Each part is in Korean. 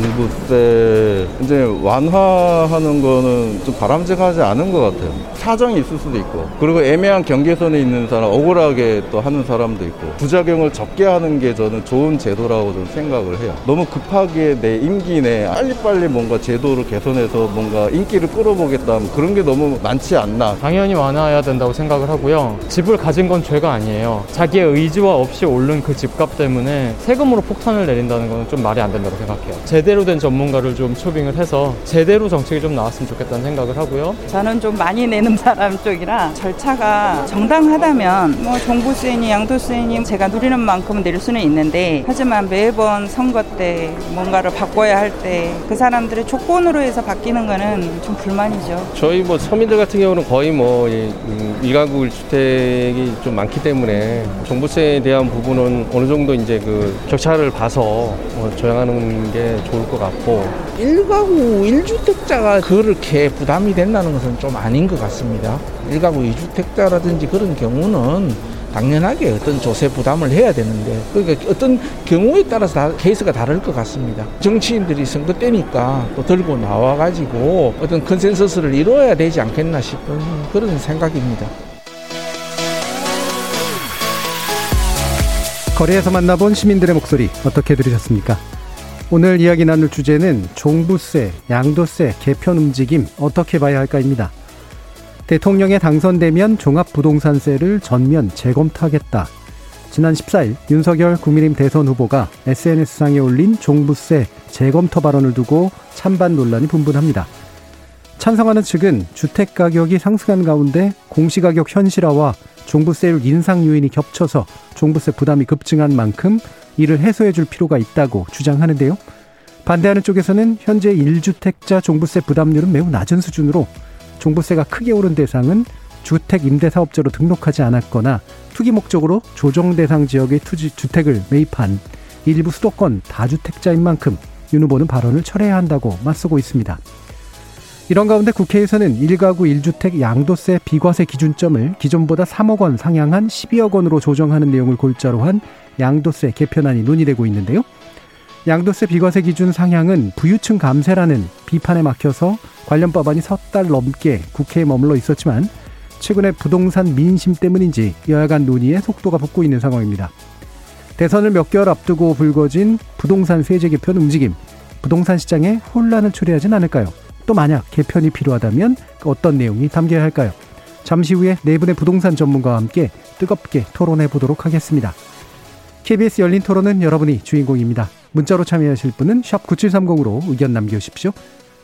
종부세 이제 완화하는 거는 좀 바람직하지 않은 것 같아요. 사정이 있을 수도 있고 그리고 애매한 경계선에 있는 사람 억울하게 또 하는 사람도 있고 부작용을 적게 하는 게 저는 좋은 제도라고 좀 생각을 해요. 너무 급하게 내 임기 내 빨리빨리 뭔가 제도를 개선해서 뭔가 인기를 끌어보겠다 하면 그런 게 너무 많지 않나. 당연히 완화해야 된다고 생각을 하고요. 집을 가진 건 죄가 아니에요. 자기의 의지와 없이 오른 그 집값 때문에 세금으로 폭탄을 내린다는 건좀 말이 안 된다고 생각해요. 제대 로 된 전문가를 좀 초빙을 해서 제대로 정책이 좀 나왔으면 좋겠다는 생각을 하고요. 저는 좀 많이 내는 사람 쪽이라 절차가 정당하다면 뭐 종부세니 양도세니 제가 누리는 만큼은 낼 수는 있는데 하지만 매번 선거 때 뭔가를 바꿔야 할 때 그 사람들의 조건으로 해서 바뀌는 거는 좀 불만이죠. 저희 뭐 서민들 같은 경우는 거의 뭐 음, 일가구 일주택이 좀 많기 때문에 종부세에 대한 부분은 어느 정도 이제 그 격차를 봐서 뭐 조정하는 게 좋을 것 같고 일가구 일주택자가 그렇게 부담이 된다는 것은 좀 아닌 것 같습니다. 일가구 이주택자라든지 그런 경우는 당연하게 어떤 조세 부담을 해야 되는데 그러니까 어떤 경우에 따라서 다 케이스가 다를 것 같습니다. 정치인들이 선거 때니까 또 들고 나와 가지고 어떤 컨센서스를 이루어야 되지 않겠나 싶은 그런 생각입니다. 거리에서 만나본 시민들의 목소리 어떻게 들으셨습니까? 오늘 이야기 나눌 주제는 종부세, 양도세 개편 움직임 어떻게 봐야 할까입니다. 대통령에 당선되면 종합부동산세를 전면 재검토하겠다. 지난 14일 윤석열 국민의힘 대선 후보가 SNS상에 올린 종부세 재검토 발언을 두고 찬반 논란이 분분합니다. 찬성하는 측은 주택 가격이 상승한 가운데 공시가격 현실화와 종부세율 인상 요인이 겹쳐서 종부세 부담이 급증한 만큼 이를 해소해 줄 필요가 있다고 주장하는데요. 반대하는 쪽에서는 현재 1주택자 종부세 부담률은 매우 낮은 수준으로 종부세가 크게 오른 대상은 주택 임대 사업자로 등록하지 않았거나 투기 목적으로 조정 대상 지역의 투지 주택을 매입한 일부 수도권 다주택자인 만큼 윤 후보는 발언을 철회해야 한다고 맞서고 있습니다. 이런 가운데 국회에서는 1가구 1주택 양도세 비과세 기준점을 기존보다 3억 원 상향한 12억 원으로 조정하는 내용을 골자로 한 양도세 개편안이 논의되고 있는데요. 양도세 비과세 기준 상향은 부유층 감세라는 비판에 막혀서 관련 법안이 석 달 넘게 국회에 머물러 있었지만 최근에 부동산 민심 때문인지 여야 간 논의에 속도가 붙고 있는 상황입니다. 대선을 몇 개월 앞두고 불거진 부동산 세제 개편 움직임, 부동산 시장에 혼란을 초래하진 않을까요? 또 만약 개편이 필요하다면 어떤 내용이 담겨야 할까요? 잠시 후에 네 분의 부동산 전문가와 함께 뜨겁게 토론해 보도록 하겠습니다. KBS 열린 토론은 여러분이 주인공입니다. 문자로 참여하실 분은 9730으로 의견 남겨주십시오.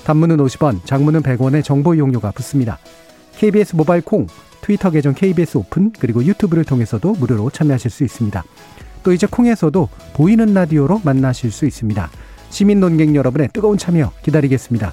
단문은 50원, 장문은 100원의 정보 이용료가 붙습니다. KBS 모바일 콩, 트위터 계정 KBS 오픈, 그리고 유튜브를 통해서도 무료로 참여하실 수 있습니다. 또 이제 콩에서도 보이는 라디오로 만나실 수 있습니다. 시민 논객 여러분의 뜨거운 참여 기다리겠습니다.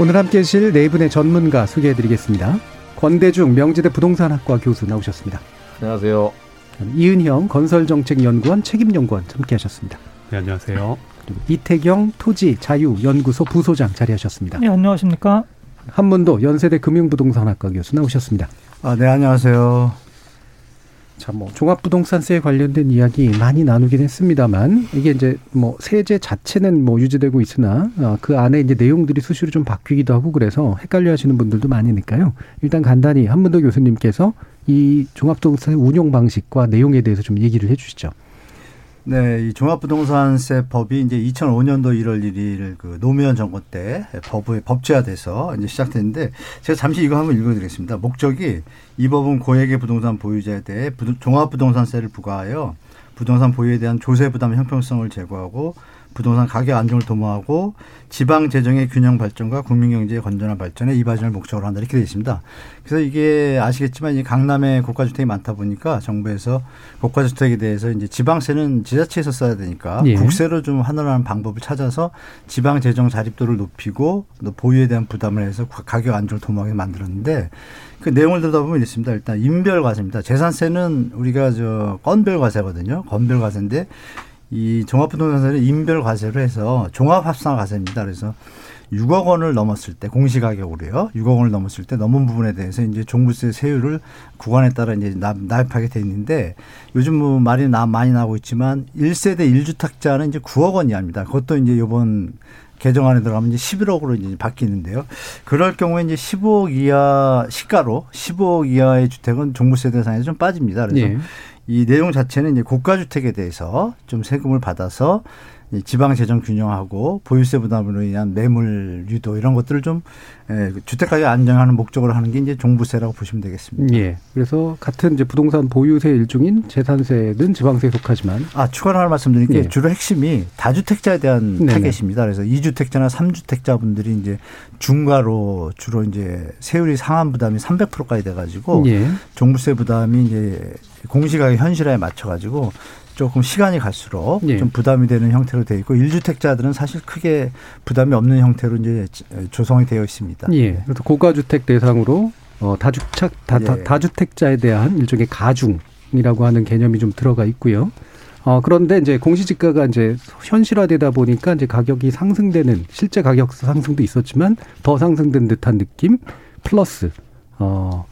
오늘 함께 하실 네 분의 전문가 소개해 드리겠습니다. 권대중 명지대 부동산학과 교수 나오셨습니다. 안녕하세요. 이은형 건설정책연구원 책임연구원 함께 하셨습니다. 네, 안녕하세요. 그리고 이태경 토지 자유연구소 부소장 자리하셨습니다. 네, 안녕하십니까. 한문도 연세대 금융부동산학과 교수 나오셨습니다. 아, 네, 안녕하세요. 자, 뭐 종합부동산세에 관련된 이야기 많이 나누긴 했습니다만 이게 이제 뭐 세제 자체는 뭐 유지되고 있으나 어, 그 안에 이제 내용들이 수시로 좀 바뀌기도 하고 그래서 헷갈려하시는 분들도 많으니까요. 일단 간단히 한문도 교수님께서 이 종합부동산 운용 방식과 내용에 대해서 좀 얘기를 해주시죠. 네, 이 종합부동산세 법이 이제 2005년도 1월 1일 그 노무현 정권 때 법에 법제화돼서 이제 시작됐는데 제가 잠시 이거 한번 읽어드리겠습니다. 목적이 이 법은 고액의 부동산 보유자에 대해 종합부동산세를 부과하여 부동산 보유에 대한 조세 부담 형평성을 제고하고 부동산 가격 안정을 도모하고 지방 재정의 균형 발전과 국민 경제의 건전한 발전에 이바지를 목적으로 한다 이렇게 되어 있습니다. 그래서 이게 아시겠지만 이 강남에 고가주택이 많다 보니까 정부에서 고가주택에 대해서 이제 지방세는 지자체에서 써야 되니까 예. 국세로 좀 환원하는 방법을 찾아서 지방 재정 자립도를 높이고 또 보유에 대한 부담을 해서 가격 안정을 도모하게 만들었는데 그 내용을 들여다보면 이렇습니다. 일단 인별 과세입니다. 재산세는 우리가 저 건별 과세거든요. 건별 과세인데 이 종합부동산세를 인별 과세로 해서 종합합산 과세입니다. 그래서 6억 원을 넘었을 때 공시가격으로요. 6억 원을 넘었을 때 넘은 부분에 대해서 이제 종부세 세율을 구간에 따라 이제 납, 납입하게 돼 있는데 요즘 뭐 말이 나 많이 나오고 있지만 1세대 1주택자는 이제 9억 원 이하입니다. 그것도 이제 요번 개정안에 들어가면 이제 11억으로 이제 바뀌는데요. 그럴 경우에 이제 15억 이하 시가로 15억 이하의 주택은 종부세 대상에서 좀 빠집니다. 그래서 예. 이 내용 자체는 이제 고가주택에 대해서 좀 세금을 받아서 이 지방 재정 균형하고 보유세 부담으로 인한 매물 유도 이런 것들을 좀 예, 주택 가격 안정하는 목적으로 하는 게 이제 종부세라고 보시면 되겠습니다. 예. 그래서 같은 이제 부동산 보유세 일종인 재산세는 지방세에 속하지만 아 추가로 하나 말씀드린 게 예. 주로 핵심이 다주택자에 대한 네네. 타겟입니다. 그래서 이주택자나 삼주택자분들이 이제 중과로 주로 이제 세율이 상한 부담이 300%까지 돼 가지고 예. 종부세 부담이 이제 공시가격 현실화에 맞춰 가지고 조금 시간이 갈수록 예. 좀 부담이 되는 형태로 되어 있고 일주택자들은 사실 크게 부담이 없는 형태로 이제 조성이 되어 있습니다. 예. 그래서 고가주택 대상으로 어, 다주택 다, 다, 예. 다주택자에 대한 일종의 가중이라고 하는 개념이 좀 들어가 있고요. 어, 그런데 이제 공시지가가 이제 현실화되다 보니까 이제 가격이 상승되는 실제 가격 상승도 있었지만 더 상승된 듯한 느낌 플러스 어,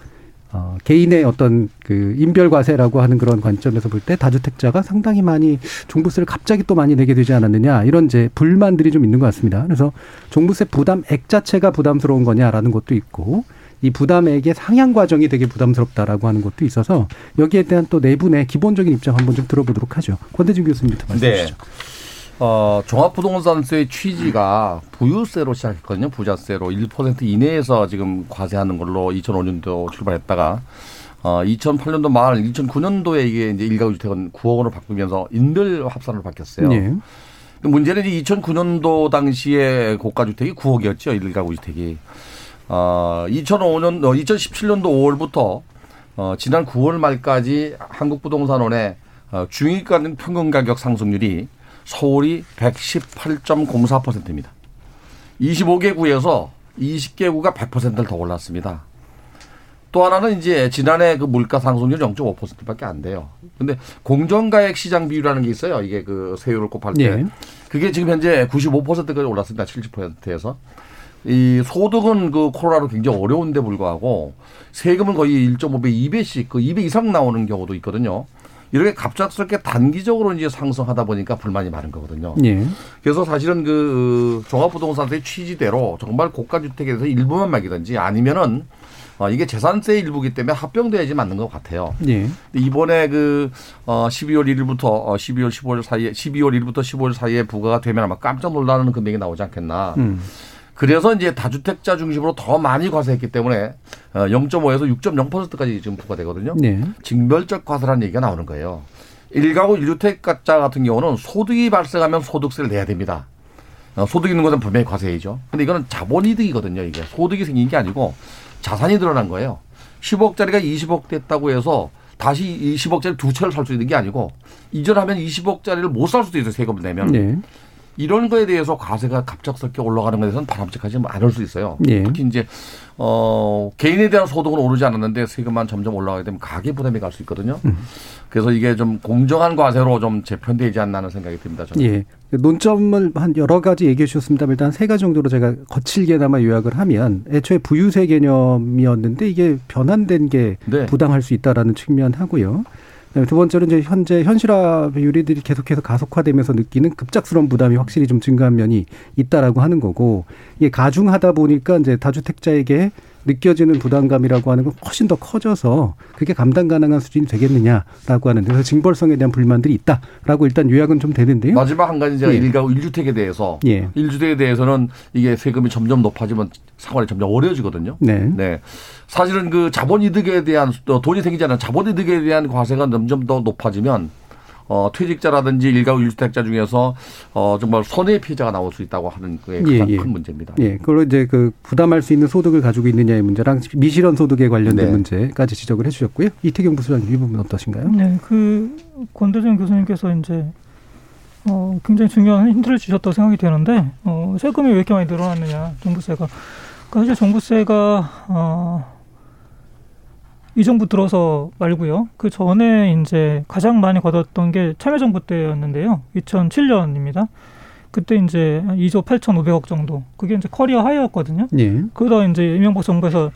어, 개인의 어떤 그 인별과세라고 하는 그런 관점에서 볼 때 다주택자가 상당히 많이 종부세를 갑자기 또 많이 내게 되지 않았느냐 이런 이제 불만들이 좀 있는 것 같습니다. 그래서 종부세 부담액 자체가 부담스러운 거냐라는 것도 있고 이 부담액의 상향 과정이 되게 부담스럽다라고 하는 것도 있어서 여기에 대한 또 내분의 기본적인 입장 한번 좀 들어보도록 하죠. 권대중 교수님부터 말씀해 네. 주시죠. 어, 종합부동산세의 취지가 부유세로 시작했거든요. 부자세로 1% 이내에서 지금 과세하는 걸로 2005년도 출발했다가 어, 2008년도 말 2009년도에 이게 이제 일가구 주택은 9억 원으로 바꾸면서 인별 합산으로 바뀌었어요. 네. 문제는 이제 2009년도 당시에 고가 주택이 9억이었죠. 일가구 주택이. 어, 2005년, 어, 2017년도 5월부터 어, 지난 9월 말까지 한국부동산원의 어, 중위가 평균 가격 상승률이 서울이 118.04%입니다. 25개 구에서 20개 구가 100%를 더 올랐습니다. 또 하나는 이제 지난해 그 물가 상승률 0.5%밖에 안 돼요. 근데 공정가액 시장 비율이라는 게 있어요. 이게 그 세율을 곱할 때. 예. 그게 지금 현재 95%까지 올랐습니다. 70%에서. 이 소득은 그 코로나로 굉장히 어려운데 불구하고 세금은 거의 1.5배, 2배씩 그 2배 이상 나오는 경우도 있거든요. 이렇게 갑작스럽게 단기적으로 이제 상승하다 보니까 불만이 많은 거거든요. 예. 그래서 사실은 그 종합부동산세 취지대로 정말 고가 주택에 대해서 일부만 매기든지 아니면은 어, 이게 재산세 일부기 때문에 합병돼야지 맞는 것 같아요. 예. 이번에 그, 어, 12월 1일부터, 어, 12월 15일 사이에, 12월 1일부터 15일 사이에 부과가 되면 아마 깜짝 놀라는 금액이 나오지 않겠나. 음. 그래서 이제 다주택자 중심으로 더 많이 과세했기 때문에 어, 0.5에서 6.0%까지 지금 부과되거든요. 네. 징별적 과세라는 얘기가 나오는 거예요. 일가구 1주택자 같은 경우는 소득이 발생하면 소득세를 내야 됩니다. 어, 소득 있는 것은 분명히 과세이죠. 근데 이거는 자본이득이거든요. 이게 소득이 생긴 게 아니고 자산이 드러난 거예요. 10억짜리가 20억 됐다고 해서 다시 이 10억짜리 두 채를 살 수 있는 게 아니고 이전하면 20억짜리를 못 살 수도 있어요. 세금을 내면. 네. 이런 거에 대해서 과세가 갑작스럽게 올라가는 것에 대해서는 바람직하지 않을 수 있어요. 예. 특히 이제 어 개인에 대한 소득은 오르지 않았는데 세금만 점점 올라가게 되면 가계 부담이 갈 수 있거든요. 음. 그래서 이게 좀 공정한 과세로 좀 재편되지 않나 하는 생각이 듭니다. 저는. 예. 논점을 한 여러 가지 얘기해 주셨습니다. 일단 세 가지 정도로 제가 거칠게나마 요약을 하면 애초에 부유세 개념이었는데 이게 변환된 게 네. 부당할 수 있다라는 측면 하고요. 두 번째로 이제 현재 현실화 비율들이 계속해서 가속화되면서 느끼는 급작스러운 부담이 확실히 좀 증가한 면이 있다라고 하는 거고 이게 가중하다 보니까 이제 다주택자에게 느껴지는 부담감이라고 하는 건 훨씬 더 커져서 그게 감당 가능한 수준이 되겠느냐라고 하는데 그래서 징벌성에 대한 불만들이 있다라고 일단 요약은 좀 되는데요. 마지막 한 가지 제가 예. 일가구 1주택에 대해서 예. 1주택에 대해서는 이게 세금이 점점 높아지면 생활이 점점 어려워지거든요. 네. 네. 사실은 그 자본 이득에 대한 또 돈이 생기지 않은 자본 이득에 대한 과세가 점점 더 높아지면 어, 퇴직자라든지 일가구 일주택자 중에서 어, 정말 손해 피해자가 나올 수 있다고 하는 게 예, 가장 예. 큰 문제입니다. 예, 그걸로 이제 그 부담할 수 있는 소득을 가지고 있느냐의 문제랑 미실현 소득에 관련된 네. 문제까지 지적을 해주셨고요. 이태경 부소장님 이 부분 어떠신가요? 네, 그 권대중 교수님께서 이제 어, 굉장히 중요한 힌트를 주셨다고 생각이 되는데 어, 세금이 왜 이렇게 많이 늘어났느냐 종부세가 그러니까 사실 종부세가 어, 이 정부 들어서 말고요. 그 전에 이제 가장 많이 걷었던 게 참여정부 때였는데요. 2007년입니다. 그때 이제 한 2조 8,500억 정도. 그게 이제 커리어 하이였거든요. 예. 그러다 이제 이명박 정부에서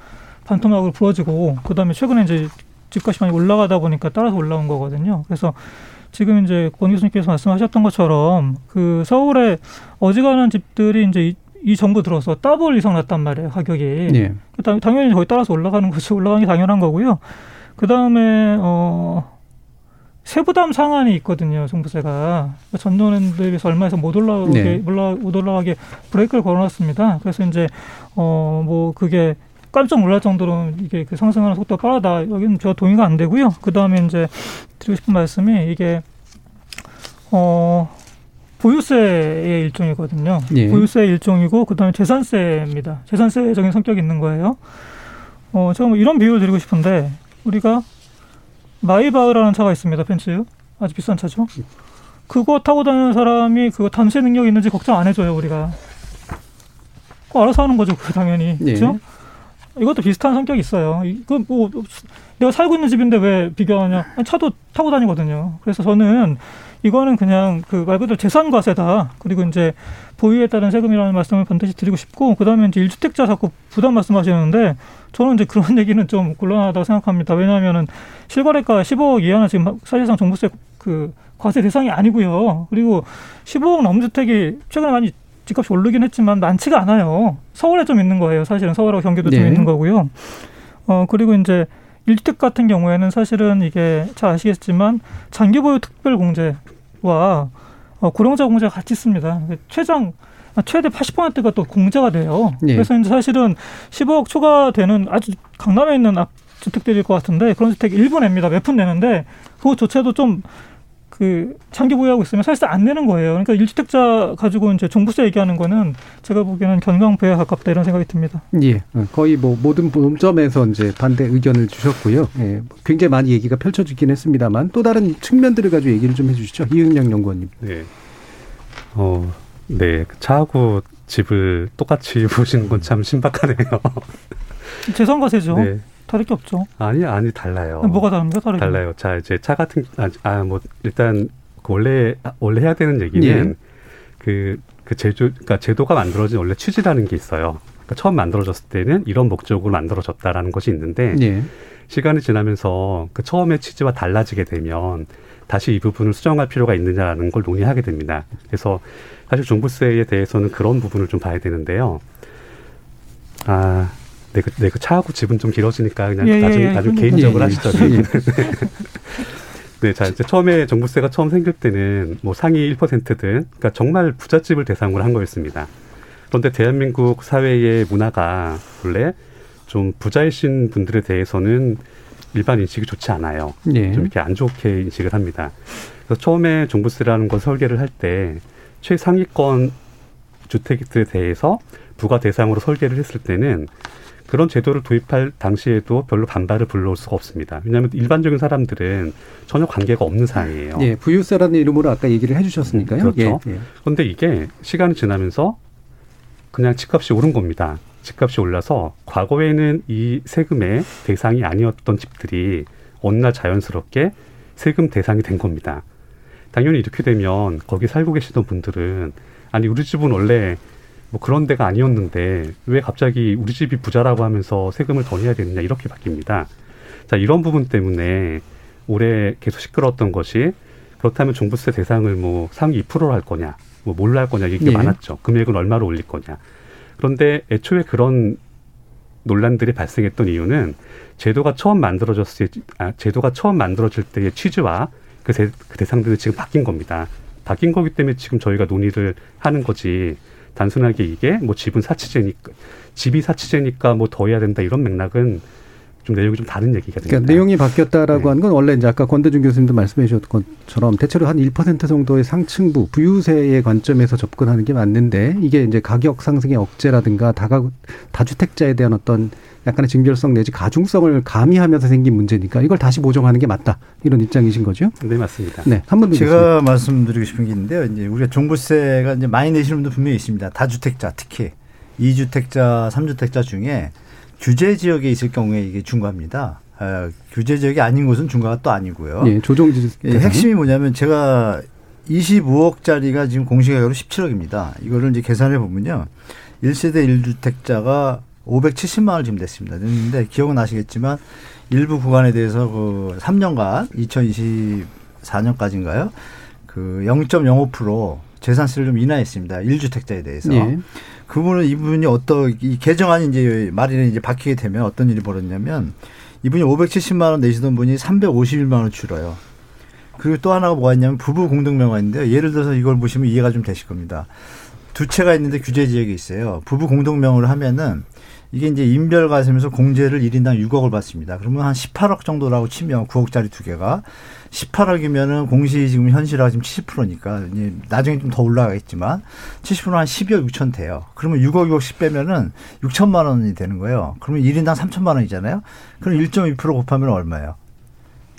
반토막으로 부러지고 그다음에 최근에 이제 집값이 많이 올라가다 보니까 따라서 올라온 거거든요. 그래서 지금 이제 권 교수님께서 말씀하셨던 것처럼 그 서울에 어지간한 집들이 이제 이, 이 정부 들어서 더블 이상 났단 말이에요 가격이. 예. 당- 당연히 거기 따라서 올라가는 거죠. 올라가는 게 당연한 거고요. 그 다음에 어 세부담 상한이 있거든요. 종부세가 전년도에 비해서 얼마에서 못 올라오게 네. 올라 못 올라가게 브레이크를 걸어놨습니다. 그래서 이제 어 뭐 그게 깜짝 놀랄 정도로 이게 그 상승하는 속도가 빠르다. 여기는 저 동의가 안 되고요. 그 다음에 이제 드리고 싶은 말씀이 이게 어 보유세의 일종이거든요. 예. 보유세의 일종이고 그다음에 재산세입니다. 재산세적인 성격이 있는 거예요. 어 제가 뭐 이런 비유를 드리고 싶은데 우리가 마이바흐라는 차가 있습니다. 벤츠 아주 비싼 차죠. 그거 타고 다니는 사람이 그거 단세 능력이 있는지 걱정 안 해줘요 우리가. 그거 알아서 하는 거죠, 그 당연히. 예. 그렇죠? 이것도 비슷한 성격이 있어요. 이거 뭐 내가 살고 있는 집인데 왜 비교하냐? 차도 타고 다니거든요. 그래서 저는 이거는 그냥 그 말 그대로 재산 과세다. 그리고 이제 보유에 따른 세금이라는 말씀을 반드시 드리고 싶고 그다음에 이제 일주택자 자꾸 부담 말씀하시는데 저는 이제 그런 얘기는 좀 곤란하다고 생각합니다. 왜냐하면은 실거래가 15억 이하는 지금 사실상 종부세 그 과세 대상이 아니고요. 그리고 15억 넘는 주택이 최근에 많이 집값이 오르긴 했지만 많지가 않아요. 서울에 좀 있는 거예요. 사실은 서울하고 경기도 좀 네. 있는 거고요. 어 그리고 이제 일주택 같은 경우에는 사실은 이게 잘 아시겠지만 장기 보유 특별 공제와 어, 고령자 공제가 같이 있습니다. 최장 아, 최대 80%가 또 공제가 돼요. 예. 그래서 이제 사실은 15억 초과되는 아주 강남에 있는 앞 주택들일 것 같은데 그런 주택 일부 냅니다. 몇 푼 내는데 그것조차도 좀 그 장기 보유하고 있으면 사실상 안 내는 거예요. 그러니까 일주택자 가지고 이제 종부세 얘기하는 거는 제가 보기에는 견강부에 가깝다 이런 생각이 듭니다. 예, 어, 거의 뭐 모든 논점에서 이제 반대 의견을 주셨고요. 예, 굉장히 많이 얘기가 펼쳐지긴 했습니다만 또 다른 측면들을 가지고 얘기를 좀 해주시죠. 이은영 연구원님. 네. 어, 네. 차하고 집을 똑같이 보시는 건 참 신박하네요. 재산과세죠. 네. 다를 게 없죠. 아니, 아니, 달라요. 뭐가 다릅니까? 다르게. 달라요. 자, 이제 차 같은, 아, 아, 뭐, 일단, 그 원래, 아, 원래 해야 되는 얘기는 예. 그, 그 제조, 그러니까 제도가 만들어진 원래 취지라는 게 있어요. 그러니까 처음 만들어졌을 때는 이런 목적으로 만들어졌다라는 것이 있는데 예. 시간이 지나면서 그 처음의 취지와 달라지게 되면 다시 이 부분을 수정할 필요가 있느냐라는 걸 논의하게 됩니다. 그래서 사실 종부세에 대해서는 그런 부분을 좀 봐야 되는데요. 아, 네, 그, 네, 그 차하고 집은 좀 길어지니까 그냥 예, 예, 나중에 예. 나중에 예, 개인적으로 예. 하시죠. 예. 네, 자, 이제 처음에 종부세가 처음 생길 때는 뭐 상위 1%든, 그러니까 정말 부잣집을 대상으로 한 거였습니다. 그런데 대한민국 사회의 문화가 원래 좀 부자이신 분들에 대해서는 일반 인식이 좋지 않아요. 예. 좀 이렇게 안 좋게 인식을 합니다. 그래서 처음에 종부세라는 걸 설계를 할 때 최상위권 주택들에 대해서 부가 대상으로 설계를 했을 때는 그런 제도를 도입할 당시에도 별로 반발을 불러올 수가 없습니다. 왜냐하면 일반적인 사람들은 전혀 관계가 없는 사항이에요. 예, 부유세라는 이름으로 아까 얘기를 해주셨으니까요. 그렇죠. 예, 예. 그런데 이게 시간이 지나면서 그냥 집값이 오른 겁니다. 집값이 올라서 과거에는 이 세금의 대상이 아니었던 집들이 어느 날 자연스럽게 세금 대상이 된 겁니다. 당연히 이렇게 되면 거기 살고 계시던 분들은 아니 우리 집은 원래 뭐 그런 데가 아니었는데 왜 갑자기 우리 집이 부자라고 하면서 세금을 더 내야 되느냐 이렇게 바뀝니다. 자 이런 부분 때문에 올해 계속 시끄러웠던 것이 그렇다면 종부세 대상을 뭐 상위 2%로 할 거냐, 뭐 뭘로 할 거냐 이게 예. 많았죠. 금액은 얼마로 올릴 거냐. 그런데 애초에 그런 논란들이 발생했던 이유는 제도가 처음 만들어졌을 때, 아, 제도가 처음 만들어질 때의 취지와 그, 대, 그 대상들은 지금 바뀐 겁니다. 바뀐 거기 때문에 지금 저희가 논의를 하는 거지. 단순하게 이게 뭐 집은 사치제니까 집이 사치제니까 뭐 더 해야 된다 이런 맥락은 좀 내용이 좀 다른 얘기가 됩니다. 그러니까 내용이 바뀌었다라고 네. 하는 건 원래 이제 아까 권대중 교수님도 말씀해 주셨던 것처럼 대체로 한 1% 정도의 상층부 부유세의 관점에서 접근하는 게 맞는데 이게 이제 가격 상승의 억제라든가 다가 다주택자에 대한 어떤 약간의 증별성 내지 가중성을 가미하면서 생긴 문제니까 이걸 다시 보정하는 게 맞다 이런 입장이신 거죠? 네 맞습니다. 네, 한번 제가 말씀드리고 싶은 게 있는데요. 이제 우리가 종부세가 이제 많이 내시는 분도 분명히 있습니다. 다주택자 특히 이주택자, 삼주택자 중에 규제 지역에 있을 경우에 이게 중과입니다. 어, 규제 지역이 아닌 곳은 중과가 또 아니고요. 예, 조정 예, 핵심이 뭐냐면 제가 25억짜리가 지금 공시가격으로 17억입니다. 이거를 이제 계산해 보면요. 1세대 1주택자가 570만 원을 지금 냈습니다. 냈는데 기억은 나시겠지만 일부 구간에 대해서 그 3년간 2024년까지인가요? 그 0.05% 재산세를 좀 인하했습니다. 1주택자에 대해서. 예. 그분은 이분이 어떤 이 개정안이 이제 말이 이제 바뀌게 되면 어떤 일이 벌어졌냐면 이분이 570만 원 내시던 분이 351만 원 줄어요. 그리고 또 하나가 뭐가 있냐면 부부 공동 명화인데요. 예를 들어서 이걸 보시면 이해가 좀 되실 겁니다. 두 채가 있는데 규제 지역이 있어요. 부부 공동명을 하면은 이게 이제 인별 과세면서 공제를 1인당 6억을 받습니다. 그러면 한 18억 정도라고 치면 9억짜리 두 개가 18억이면은 공시 지금 현실화가 지금 70%니까 이제 나중에 좀 더 올라가겠지만 70%한 12억 6천 돼요. 그러면 6억 6억씩 빼면은 6천만 원이 되는 거예요. 그러면 1인당 3천만 원이잖아요. 그럼 1.2% 곱하면 얼마예요?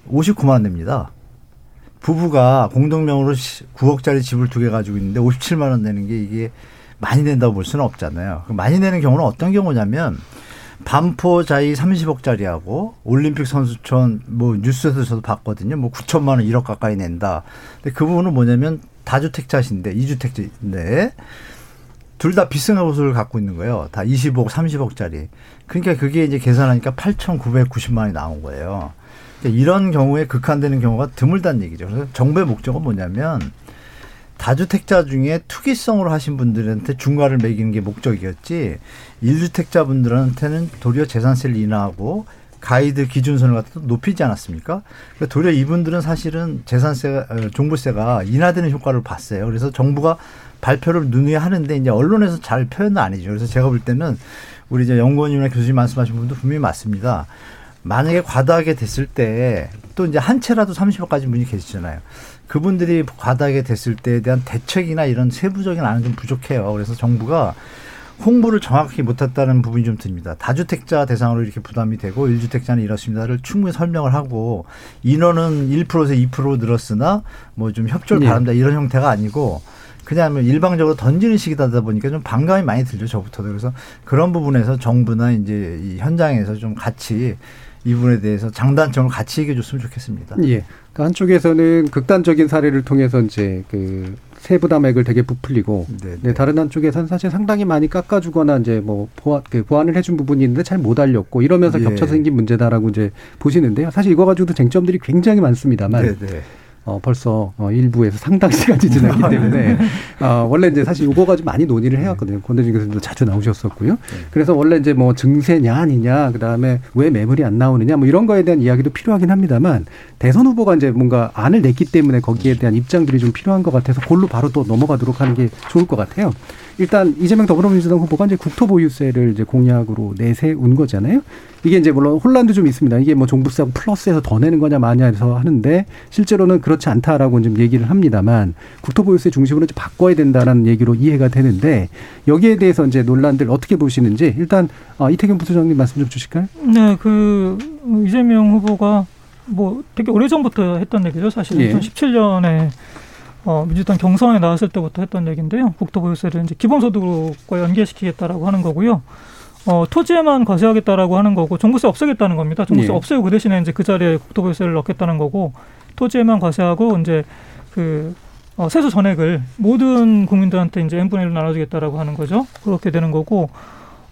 59만 원 됩니다. 부부가 공동명으로 9억짜리 집을 두 개 가지고 있는데 57만 원 내는 게 이게 많이 낸다고 볼 수는 없잖아요. 많이 내는 경우는 어떤 경우냐면 반포 자이 30억짜리하고 올림픽 선수촌 뭐 뉴스에서 저도 봤거든요. 뭐 9천만 원 1억 가까이 낸다. 근데 그 부분은 뭐냐면 다주택자신데 2주택자인데 둘 다 비슷한 곳을 갖고 있는 거예요. 다 20억, 30억짜리. 그러니까 그게 이제 계산하니까 8,990만 원이 나온 거예요. 그러니까 이런 경우에 극한되는 경우가 드물다는 얘기죠. 그래서 정부의 목적은 뭐냐면 다주택자 중에 투기성으로 하신 분들한테 중과를 매기는 게 목적이었지 일주택자 분들한테는 도리어 재산세를 인하하고 가이드 기준선을 갖다 높이지 않았습니까? 그러니까 도리어 이분들은 사실은 재산세, 어, 종부세가 인하되는 효과를 봤어요. 그래서 정부가 발표를 눈에 하는데 이제 언론에서 잘 표현은 아니죠. 그래서 제가 볼 때는 우리 이제 연구원이나 교수님 말씀하신 분도 분명히 맞습니다. 만약에 과다하게 됐을 때 또 이제 한 채라도 30억까지 분이 계시잖아요. 그분들이 과다하게 됐을 때에 대한 대책이나 이런 세부적인 안은 좀 부족해요. 그래서 정부가 홍보를 정확히 못했다는 부분이 좀 듭니다. 다주택자 대상으로 이렇게 부담이 되고 일주택자는 이렇습니다를 충분히 설명을 하고 인원은 1%에서 2% 늘었으나 뭐 좀 협조를 네. 바란다 이런 형태가 아니고 그냥 뭐 일방적으로 던지는 식이다 보니까 좀 반감이 많이 들죠 저부터도 그래서 그런 부분에서 정부나 이제 이 현장에서 좀 같이 이 부분에 대해서 장단점을 같이 얘기해 줬으면 좋겠습니다. 예. 그러니까 한쪽에서는 극단적인 사례를 통해서 이제 그 세부담액을 되게 부풀리고 네, 네. 다른 한쪽에서는 사실 상당히 많이 깎아주거나 이제 뭐 보완 그 보완을 해준 부분이 있는데 잘 못 알렸고 이러면서 예. 겹쳐서 생긴 문제다라고 이제 보시는데요. 사실 이거 가지고도 쟁점들이 굉장히 많습니다만 네, 네. 어, 벌써 어, 일부에서 상당 시간이 지났기 때문에 어, 원래 이제 사실 이거 가지고 많이 논의를 해왔거든요. 권대중 교수님도 자주 나오셨었고요. 네. 그래서 원래 이제 뭐 증세냐 아니냐, 그 다음에 왜 매물이 안 나오느냐, 뭐 이런 거에 대한 이야기도 필요하긴 합니다만 대선 후보가 이제 뭔가 안을 냈기 때문에 거기에 대한 입장들이 좀 필요한 것 같아서 골로 바로 또 넘어가도록 하는 게 좋을 것 같아요. 일단 이재명 더불어민주당 후보가 이제 국토보유세를 이제 공약으로 내세운 거잖아요. 이게 이제 물론 혼란도 좀 있습니다. 이게 뭐 종부세하고 플러스해서 더 내는 거냐 마냐해서 하는데 실제로는 그렇지 않다라고 좀 얘기를 합니다만 국토보유세 중심으로 이제 바꿔야 된다라는 얘기로 이해가 되는데 여기에 대해서 이제 논란들 어떻게 보시는지 일단 어, 이태경 부소장님 말씀 좀 주실까요? 네, 그 이재명 후보가 뭐 되게 오래 전부터 했던 얘기죠. 사실 예. 2017년에 어, 민주당 경선에 나왔을 때부터 했던 얘기인데요. 국토보유세를 이제 기본소득과 연계시키겠다라고 하는 거고요. 어, 토지에만 과세하겠다라고 하는 거고 종부세 없애겠다는 겁니다. 종부세 예. 없애고 그 대신에 이제 그 자리에 국토보유세를 넣겠다는 거고 토지에만 과세하고 이제 그 어, 세수 전액을 모든 국민들한테 이제 n분의 1로 나눠주겠다라고 하는 거죠. 그렇게 되는 거고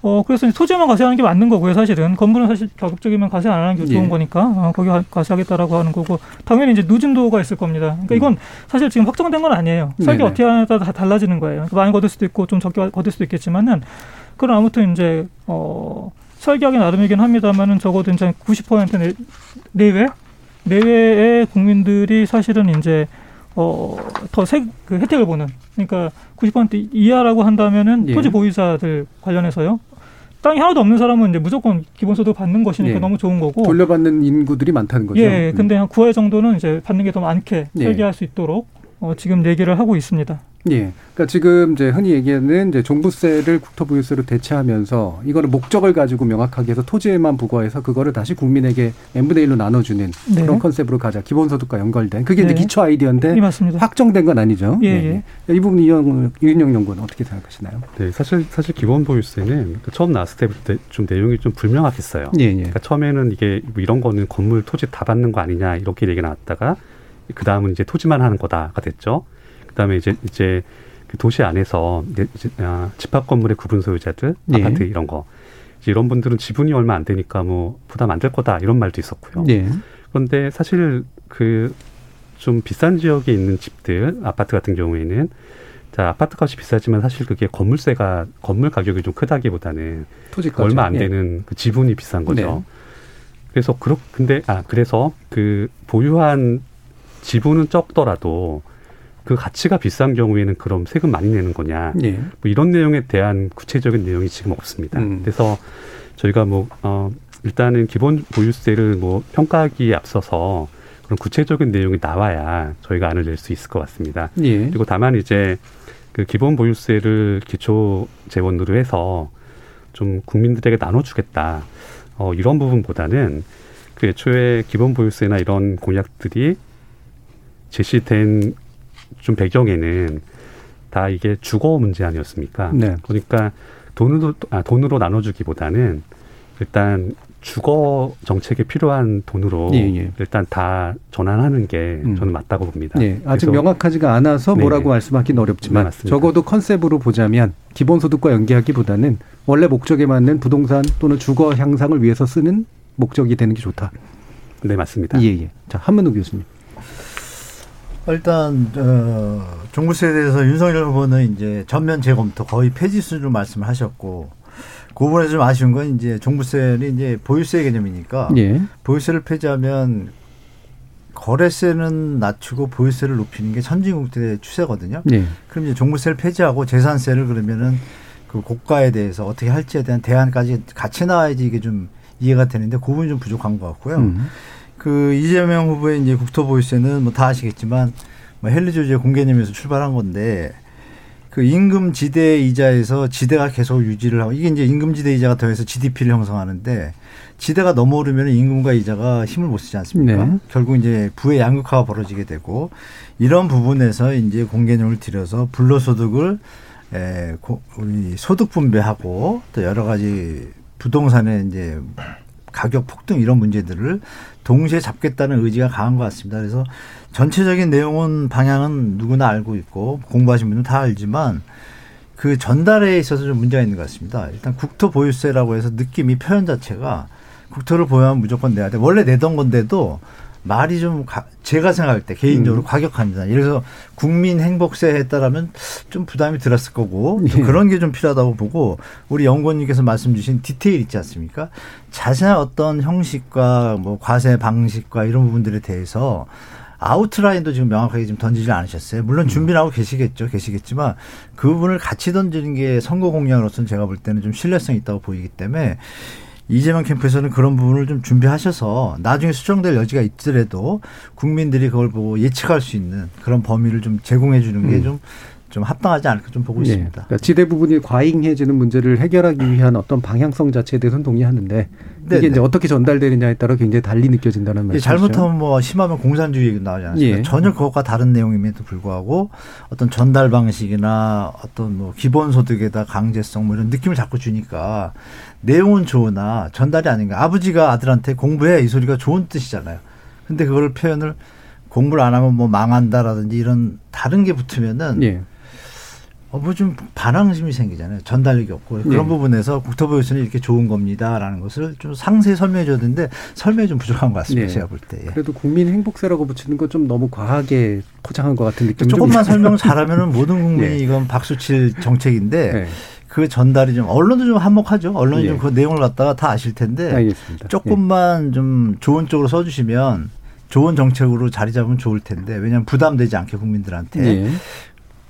어, 그래서 토지에만 과세하는 게 맞는 거고요, 사실은. 건물은 사실 가급적이면 과세 안 하는 게 좋은 예. 거니까, 어, 거기 과세하겠다라고 하는 거고, 당연히 이제 누진도가 있을 겁니다. 그러니까 이건 사실 지금 확정된 건 아니에요. 설계 어떻게 하냐에 따라 다 달라지는 거예요. 그러니까 많이 거둘 수도 있고, 좀 적게 거둘 수도 있겠지만은, 그럼 아무튼 이제, 어, 설계하기 나름이긴 합니다만은 적어도 이제 90% 내, 내외? 내외의 국민들이 사실은 이제, 어, 더 세, 그 혜택을 보는. 그러니까 90% 이하라고 한다면은 예. 토지 보유자들 관련해서요. 땅이 하나도 없는 사람은 이제 무조건 기본소득 받는 것이니까 예. 너무 좋은 거고. 돌려받는 인구들이 많다는 거죠. 예, 음. 근데 한 9회 정도는 이제 받는 게 더 많게 예. 설계할 수 있도록 어, 지금 얘기를 하고 있습니다. 예. 그러니까 지금 이제 흔히 얘기하는 이제 종부세를 국토부유세로 대체하면서 이거는 목적을 가지고 명확하게 해서 토지에만 부과해서 그거를 다시 국민에게 n분의 1로 나눠주는 네. 그런 컨셉으로 가자. 기본소득과 연결된. 그게 이제 네. 기초 아이디어인데 예, 맞습니다. 확정된 건 아니죠. 예, 예. 이 부분 이영, 이은영 연구는 어떻게 생각하시나요? 네, 사실 사실 기본 보유세는 그 처음 나왔을 때부터 좀 내용이 좀 불명확했어요. 예, 예. 그러니까 처음에는 이게 뭐 이런 거는 건물 토지 다 받는 거 아니냐 이렇게 얘기가 나왔다가 그 다음은 이제 토지만 하는 거다가 됐죠. 그 다음에 이제 이제 그 도시 안에서 이제 아, 집합 건물의 구분 소유자들 예. 아파트 이런 거 이런 분들은 지분이 얼마 안 되니까 뭐 부담 안 될 거다 이런 말도 있었고요. 예. 그런데 사실 그 좀 비싼 지역에 있는 집들 아파트 같은 경우에는 자 아파트 값이 비싸지만 사실 그게 건물세가 건물 가격이 좀 크다기보다는 토지가죠. 얼마 안 예. 되는 그 지분이 비싼 거죠. 네. 그래서 그렇 근데 아 그래서 그 보유한 지분은 적더라도 그 가치가 비싼 경우에는 그럼 세금 많이 내는 거냐 예. 뭐 이런 내용에 대한 구체적인 내용이 지금 없습니다. 음. 그래서 저희가 뭐 어, 일단은 기본 보유세를 뭐 평가하기에 앞서서 그런 구체적인 내용이 나와야 저희가 안을 낼 수 있을 것 같습니다. 예. 그리고 다만 이제 그 기본 보유세를 기초 재원으로 해서 좀 국민들에게 나눠주겠다. 어, 이런 부분보다는 그 애초에 기본 보유세나 이런 공약들이 제시된 좀 배경에는 다 이게 주거 문제 아니었습니까? 네. 그러니까 돈으로 아, 돈으로 나눠주기보다는 일단 주거 정책에 필요한 돈으로 예, 예. 일단 다 전환하는 게 음. 저는 맞다고 봅니다. 예, 아직 명확하지가 않아서 뭐라고 네. 말씀하기는 어렵지만 맞습니다. 적어도 컨셉으로 보자면 기본소득과 연계하기보다는 원래 목적에 맞는 부동산 또는 주거 향상을 위해서 쓰는 목적이 되는 게 좋다. 네 맞습니다. 예, 예. 자, 한문우 교수님. 일단 어, 종부세에 대해서 윤석열 후보는 이제 전면 재검토 거의 폐지 수준으로 말씀을 하셨고 그 부분에서 좀 아쉬운 건 이제 종부세는 이제 보유세 개념이니까 예. 보유세를 폐지하면 거래세는 낮추고 보유세를 높이는 게 선진국들의 추세거든요. 예. 그럼 이제 종부세를 폐지하고 재산세를 그러면은 그 고가에 대해서 어떻게 할지에 대한 대안까지 같이 나와야지 이게 좀 이해가 되는데 그 부분이 좀 부족한 것 같고요. 음. 그 이재명 후보의 이제 국토보유세는 뭐 다 아시겠지만 뭐 헬리조지의 공개념에서 출발한 건데 그 임금 지대 이자에서 지대가 계속 유지를 하고 이게 이제 임금 지대 이자가 더해서 GDP를 형성하는데 지대가 넘어오르면 임금과 이자가 힘을 못 쓰지 않습니까? 네. 결국 이제 부의 양극화가 벌어지게 되고 이런 부분에서 이제 공개념을 들여서 불로소득을 에, 고, 우리 소득 분배하고 또 여러 가지 부동산의 이제 가격 폭등 이런 문제들을 동시에 잡겠다는 의지가 강한 것 같습니다. 그래서 전체적인 내용은 방향은 누구나 알고 있고 공부하신 분은 다 알지만 그 전달에 있어서 좀 문제가 있는 것 같습니다. 일단 국토 보유세라고 해서 느낌이 표현 자체가 국토를 보유하면 무조건 내야 돼. 원래 내던 건데도 말이 좀 가- 제가 생각할 때 개인적으로 음. 과격합니다. 예를 들어서 국민 행복세 했다라면 좀 부담이 들었을 거고 좀 예. 그런 게 좀 필요하다고 보고 우리 연구원님께서 말씀 주신 디테일 있지 않습니까? 자세한 어떤 형식과 뭐 과세 방식과 이런 부분들에 대해서 아웃라인도 지금 명확하게 지금 던지지 않으셨어요. 물론 준비를 하고 계시겠죠. 계시겠지만 그 부분을 같이 던지는 게 선거 공약으로서는 제가 볼 때는 좀 신뢰성이 있다고 보이기 때문에 이재명 캠프에서는 그런 부분을 좀 준비하셔서 나중에 수정될 여지가 있더라도 국민들이 그걸 보고 예측할 수 있는 그런 범위를 좀 제공해 주는 게 음. 좀좀 합당하지 않을까 좀 보고 예. 있습니다. 그러니까 지대 부분이 과잉해지는 문제를 해결하기 위한 어떤 방향성 자체에 대해서는 동의하는데 이게. 이제 어떻게 전달되느냐에 따라 굉장히 달리 느껴진다는 이게 말씀이죠. 잘못하면 뭐 심하면 공산주의 얘기 나오지 않습니까? 예. 전혀 그것과 다른 내용임에도 불구하고 어떤 전달 방식이나 어떤 뭐 기본소득에다 강제성 뭐 이런 느낌을 자꾸 주니까 내용은 좋으나 전달이 아닌가. 아버지가 아들한테 공부해 이 소리가 좋은 뜻이잖아요. 근데 그걸 표현을 공부를 안 하면 뭐 망한다라든지 이런 다른 게 붙으면은 예. 어, 뭐좀 반항심이 생기잖아요. 전달력이 없고. 그런 예. 부분에서 국토부에서는 이렇게 좋은 겁니다라는 것을 좀 상세히 설명해 줘야 되는데 설명이 좀 부족한 것 같습니다. 네. 제가 볼 때. 예. 그래도 국민 행복세라고 붙이는 건 좀 너무 과하게 포장한 것 같은 느낌이 좀 조금만. 설명 잘하면은 모든 국민이 예. 이건 박수 칠 정책인데 네. 그 전달이 좀 언론도 좀 한몫하죠. 언론이 예. 좀그 내용을 갖다가 다 아실 텐데 알겠습니다. 조금만 좀 좋은 쪽으로 써주시면 좋은 정책으로 자리 잡으면 좋을 텐데 왜냐하면 부담되지 않게 국민들한테 예.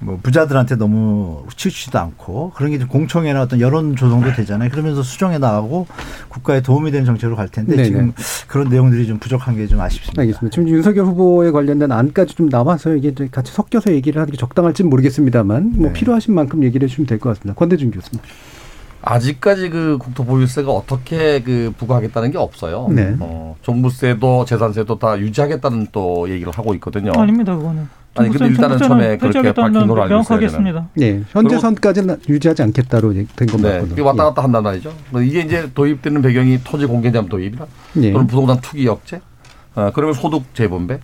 뭐 부자들한테 너무 치우치지도 않고 그런 게좀 공청회나 어떤 여론 조성도 되잖아요. 그러면서 수정해 나가고 국가에 도움이 되는 정책으로 갈 텐데 네네. 지금 그런 내용들이 좀 부족한 게 좀 아쉽습니다. 알겠습니다. 지금 윤석열 후보에 관련된 안까지 좀 나와서 이게 이제 같이 섞여서 얘기를 하는 게 적당할지는 모르겠습니다만 뭐 네. 필요하신 만큼 얘기를 해주시면 될 것 같습니다. 권대중 교수님. 아직까지 그 국토 보유세가 어떻게 그 부과하겠다는 게 없어요. 네. 어, 종부세도 재산세도 다 유지하겠다는 또 얘기를 하고 있거든요. 아닙니다, 그거는. 아니, 근데 일단은 처음에 그렇게 밝힌 걸로 알고. 했습니다. 네, 현재 선까지는 유지하지 않겠다로 된건 네, 맞거든요. 왔다 갔다 한다는 말이죠. 이게 이제 도입되는 배경이 토지 공개점 도입이나 예. 또는 부동산 투기 억제, 어, 그러면 소득 재분배.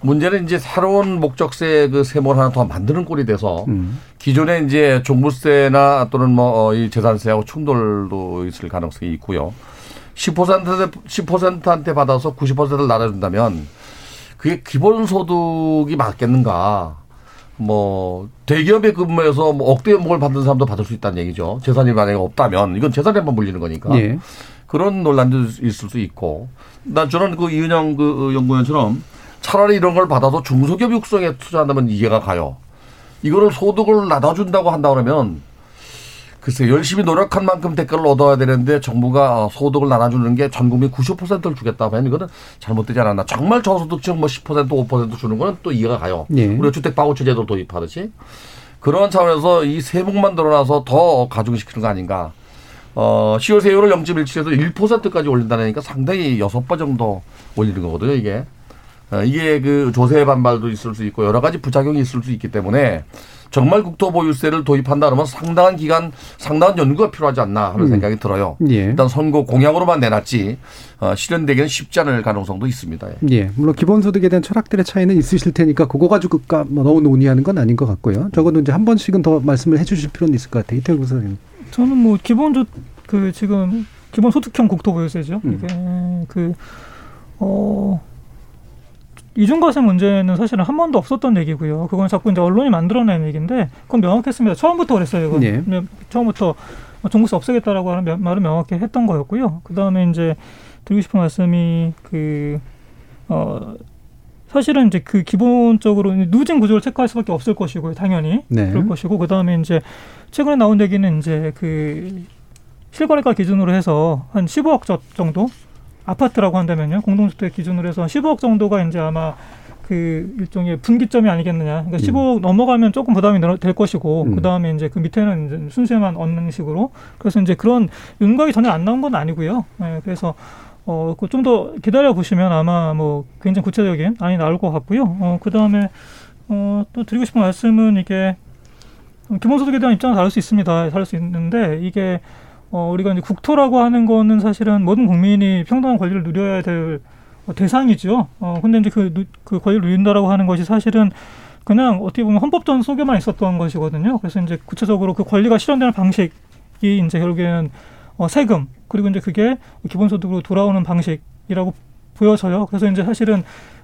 문제는 이제 새로운 목적세 그 세모를 하나 더 만드는 꼴이 돼서 음. 기존에 이제 종부세나 또는 뭐 이 재산세하고 충돌도 있을 가능성이 있고요. 10%한테 10%한테 받아서 90%를 나눠준다면 그게 기본소득이 맞겠는가? 뭐 대기업에 근무해서 뭐 억대 연봉을 받는 사람도 받을 수 있다는 얘기죠. 재산이 만약에 없다면 이건 재산에만 물리는 거니까. 예. 그런 논란도 있을 수 있고. 난 저는 그 이은영 그 연구원처럼 차라리 이런 걸 받아서 중소기업 육성에 투자한다면 이해가 가요. 이거를 소득을 나눠준다고 한다 그러면 글쎄 열심히 노력한 만큼 대가를 얻어야 되는데 정부가 소득을 나눠주는 게 전 국민 90%를 주겠다 하면 이거는 잘못되지 않았나. 정말 저소득층 뭐 10% 5% 주는 거는 또 이해가 가요. 예. 우리가 주택 바우처 제도 도입하듯이 그런 차원에서 이 세목만 늘어나서 더 가중시키는 거 아닌가. 어, 시효세율을 0.17에서 1%까지 올린다니까 상당히 여섯 번 정도 올리는 거거든요, 이게. 어, 이게 그 조세 반발도 있을 수 있고 여러 가지 부작용이 있을 수 있기 때문에 정말 국토보유세를 도입한다 그러면 상당한 기간, 상당한 연구가 필요하지 않나 하는 음. 생각이 들어요. 예. 일단 선거 공약으로만 내놨지 어, 실현되기는 쉽지 않을 가능성도 있습니다. 예. 예, 물론 기본소득에 대한 철학들의 차이는 있으실 테니까 그거 가지고 까- 뭐 너무 논의하는 건 아닌 것 같고요. 적어도 이제 한 번씩은 더 말씀을 해주실 필요는 있을 것 같아요. 이태영 교수님. 저는 뭐 기본적 그 지금 기본 소득형 국토보유세죠. 음. 이게 그 어 이중과세 문제는 사실은 한 번도 없었던 얘기고요. 그건 자꾸 이제 언론이 만들어낸 얘기인데 그건 명확했습니다. 처음부터 그랬어요. 이건 예. 그냥 처음부터 종부세 없애겠다라고 하는 명- 말은 명확히 했던 거였고요. 그 다음에 이제 드리고 싶은 말씀이 그 어. 사실은 이제 그 기본적으로 누진 구조를 체크할 수밖에 없을 것이고요, 당연히 네. 그럴 것이고 그 다음에 이제 최근에 나온 얘기는 이제 그 실거래가 기준으로 해서 한 15억 저- 정도 아파트라고 한다면요 공동주택 기준으로 해서 15억 정도가 이제 아마 그 일종의 분기점이 아니겠느냐. 그러니까 15억 넘어가면 조금 부담이 될 것이고 음. 그 다음에 이제 그 밑에는 이제 순수에만 얻는 식으로 그래서 이제 그런 윤곽이 전혀 안 나온 건 아니고요. 예, 그래서 어, 좀더 기다려 보시면 아마 뭐 굉장히 구체적인 안이 나올 것 같고요. 어, 그 다음에 어, 또 드리고 싶은 말씀은 이게 어, 기본소득에 대한 입장은 다를 수 있습니다. 다를 수 있는데 이게 어, 우리가 이제 국토라고 하는 거는 사실은 모든 국민이 평등한 권리를 누려야 될 어, 대상이죠. 어, 근데 이제 그, 누- 그 권리를 누린다라고 하는 것이 사실은 그냥 어떻게 보면 헌법전 속에만 있었던 것이거든요. 그래서 이제 구체적으로 그 권리가 실현되는 방식이 이제 결국에는 어, 세금 그리고 이제 그게 기본소득으로 돌아오는 방식이라고 보여져요. 그래서 이제 사실은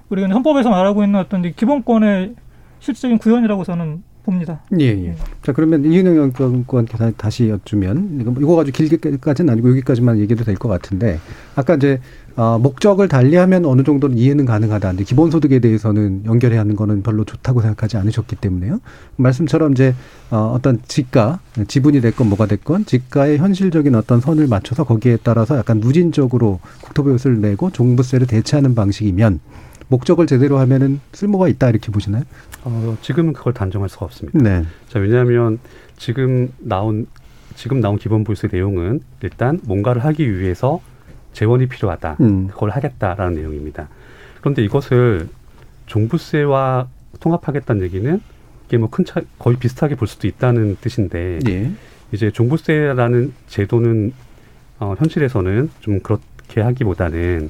우리가 헌법에서 말하고 있는 어떤 기본권의 실질적인 구현이라고 저는 봅니다. 예, 예. 자, 그러면 이은영 연구원께서 다시 여쭈면, 이거, 이거 가지고 길게까지는 아니고 여기까지만 얘기해도 될 것 같은데, 아까 이제, 어, 목적을 달리하면 어느 정도는 이해는 가능하다. 이제 기본소득에 대해서는 연결해야 하는 거는 별로 좋다고 생각하지 않으셨기 때문에요. 말씀처럼 이제, 어, 어떤 지가, 지분이 됐건 뭐가 됐건, 지가의 현실적인 어떤 선을 맞춰서 거기에 따라서 약간 누진적으로 국토보유세를 내고 종부세를 대체하는 방식이면, 목적을 제대로 하면은 쓸모가 있다 이렇게 보시나요? 어, 지금은 그걸 단정할 수가 없습니다. 네. 자, 왜냐하면 지금 나온 지금 나온 기본 보유세 내용은 일단 뭔가를 하기 위해서 재원이 필요하다. 음. 그걸 하겠다라는 내용입니다. 그런데 이것을 종부세와 통합하겠다는 얘기는 이게 뭐 큰 차, 거의 비슷하게 볼 수도 있다는 뜻인데 예. 이제 종부세라는 제도는 어, 현실에서는 좀 그렇게 하기보다는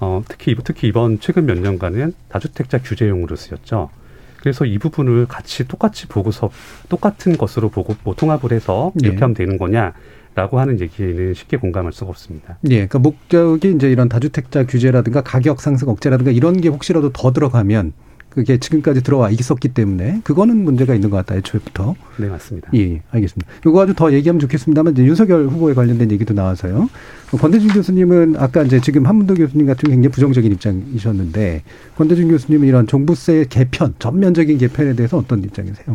어, 특히 특히 이번 최근 몇 년간은 다주택자 규제용으로 쓰였죠. 그래서 이 부분을 같이 똑같이 보고서 똑같은 것으로 보고 뭐 통합을 해서 이렇게 예. 하면 되는 거냐 라고 하는 얘기는 쉽게 공감할 수가 없습니다. 예, 그러니까 목적이 이제 이런 다주택자 규제라든가 가격 상승 억제라든가 이런 게 혹시라도 더 들어가면 그게 지금까지 들어와 있었기 때문에 그거는 문제가 있는 것 같다 애초부터. 네 맞습니다. 예, 알겠습니다. 이거 아주 더 얘기하면 좋겠습니다만 이제 윤석열 후보에 관련된 얘기도 나와서요. 권대중 교수님은 아까 이제 지금 한문도 교수님 같은 경우 굉장히 부정적인 입장이셨는데 권대중 교수님은 이런 종부세 개편 전면적인 개편에 대해서 어떤 입장이세요?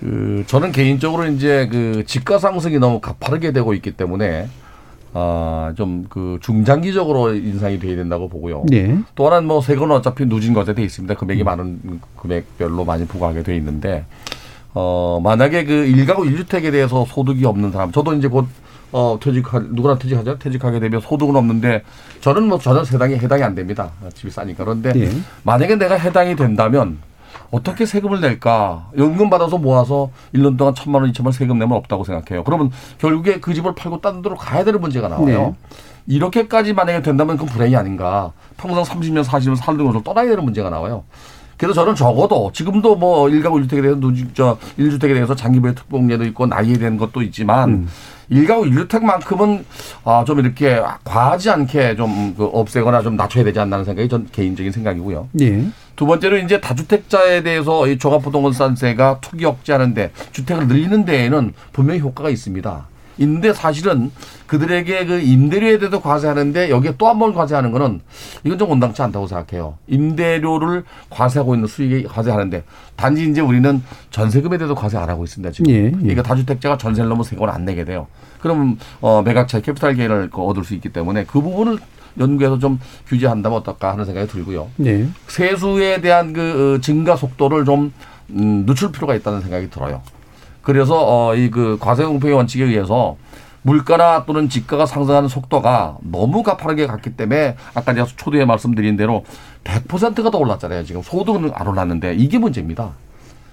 그 저는 개인적으로 이제 그 집가 상승이 너무 가파르게 되고 있기 때문에 아 좀 그 중장기적으로 인상이 돼야 된다고 보고요. 네. 또 하나는 뭐 세금은 어차피 누진 것에 돼 있습니다. 금액이 많은 금액별로 많이 부과하게 돼 있는데 어 만약에 그 일가구 일주택에 대해서 소득이 없는 사람, 저도 이제 곧 어, 퇴직할, 누구나 퇴직하죠. 퇴직하게 되면 소득은 없는데 저는 뭐 전혀 세당에 해당이 안 됩니다. 집이 싸니까. 그런데 예. 만약에 내가 해당이 된다면 어떻게 세금을 낼까? 연금 받아서 모아서 1년 동안 천만 원, 이천만 원 세금 내면 없다고 생각해요. 그러면 결국에 그 집을 팔고 딴 데로 가야 되는 문제가 나와요. 네. 이렇게까지 만약에 된다면 그건 불행이 아닌가. 평생 30년, 40년 살던 곳을 떠나야 되는 문제가 나와요. 그래서 저는 적어도 지금도 뭐 일가구 일주택에 대해서 누, 저, 일주택에 대해서 장기부의 특공제도 있고 나이에 대한 것도 있지만 음. 일가구 일주택만큼은 아, 좀 이렇게 과하지 않게 좀 그 없애거나 좀 낮춰야 되지 않나는 생각이 전 개인적인 생각이고요. 예. 두 번째로 이제 다주택자에 대해서 이 종합부동산세가 투기 억제하는데 주택을 늘리는 데에는 분명히 효과가 있습니다. 있는데 사실은 그들에게 그 임대료에 대해서 과세하는데 여기에 또 한 번 과세하는 거는 이건 좀 온당치 않다고 생각해요. 임대료를 과세하고 있는 수익에 과세하는데 단지 이제 우리는 전세금에 대해서 과세 안 하고 있습니다 지금. 예, 예. 그러니까 다주택자가 전세를 넘어 세금을 안 내게 돼요. 그럼 어 매각차의 캐피탈 게인을 그 얻을 수 있기 때문에 그 부분을 연구해서 좀 규제한다면 어떨까 하는 생각이 들고요. 네. 세수에 대한 그 어, 증가 속도를 좀 음, 늦출 필요가 있다는 생각이 들어요. 그래서 어, 이 그 과세 공平원칙에 의해서 물가나 또는 집가가 상승하는 속도가 너무 가파르게 갔기 때문에 아까 제가 초두에 말씀드린 대로 100%가 더 올랐잖아요. 지금 소득은 안 올랐는데 이게 문제입니다.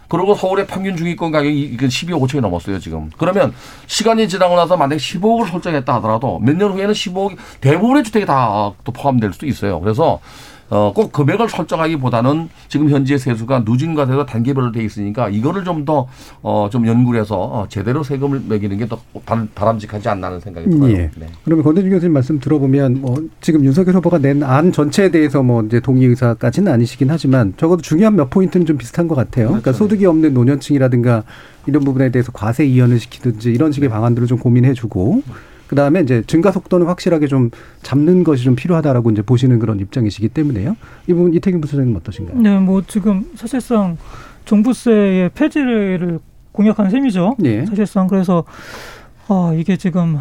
그리고 서울의 평균 중위권 가격이 이건 12억 5천이 넘었어요, 지금. 그러면 시간이 지나고 나서 만약에 15억을 설정했다 하더라도 몇 년 후에는 15억, 대부분의 주택이 다 또 포함될 수도 있어요. 그래서 어, 꼭 금액을 설정하기보다는 지금 현재 세수가 누진 과세가 단계별로 돼 있으니까 이거를 좀 더, 어, 좀 연구를 해서 어, 제대로 세금을 매기는 게 더 바람직하지 않나는 생각이 들어요. 예. 네. 그러면 권대중 교수님 말씀 들어보면 뭐 지금 윤석열 후보가 낸 안 전체에 대해서 뭐 이제 동의 의사까지는 아니시긴 하지만 적어도 중요한 몇 포인트는 좀 비슷한 것 같아요. 그러니까 그렇죠. 소득이 없는 노년층이라든가 이런 부분에 대해서 과세 이연을 시키든지 이런 식의 방안들을 좀 고민해주고 그 다음에 이제 증가 속도는 확실하게 좀 잡는 것이 좀 필요하다라고 이제 보시는 그런 입장이시기 때문에요. 이 부분 이태균 부소장님 어떠신가요? 네, 뭐 지금 사실상 종부세의 폐지를 공약한 셈이죠. 예. 사실상 그래서 아 이게 지금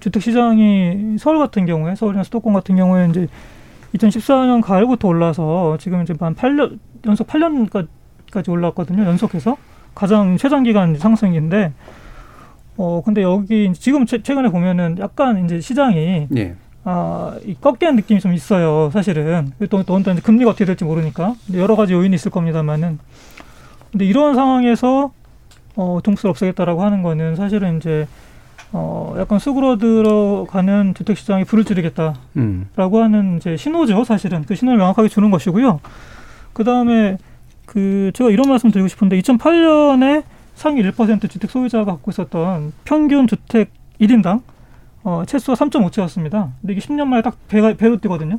주택 시장이 서울 같은 경우에 서울이나 수도권 같은 경우에 이제 2014년 가을부터 올라서 지금 이제 한 8년 연속 8년까지 올랐거든요. 연속해서 가장 최장 기간 상승인데 어 근데 여기 지금 최, 최근에 보면은 약간 이제 시장이 예. 아, 이 꺾이는 느낌이 좀 있어요, 사실은. 또, 또, 또 이제 금리가 어떻게 될지 모르니까. 여러 가지 요인이 있을 겁니다만은. 근데 이런 상황에서, 어, 종수를 없애겠다라고 하는 거는 사실은 이제, 어, 약간 쑥으로 들어가는 주택시장에 불을 지르겠다라고 음. 하는 이제 신호죠, 사실은. 그 신호를 명확하게 주는 것이고요. 그 다음에, 그, 제가 이런 말씀 드리고 싶은데, 2008년에 상위 1% 주택 소유자가 갖고 있었던 평균 주택 1인당 어, 채수가 3.5채였습니다. 근데 이게 10년 만에 딱 배가, 배로 뛰거든요.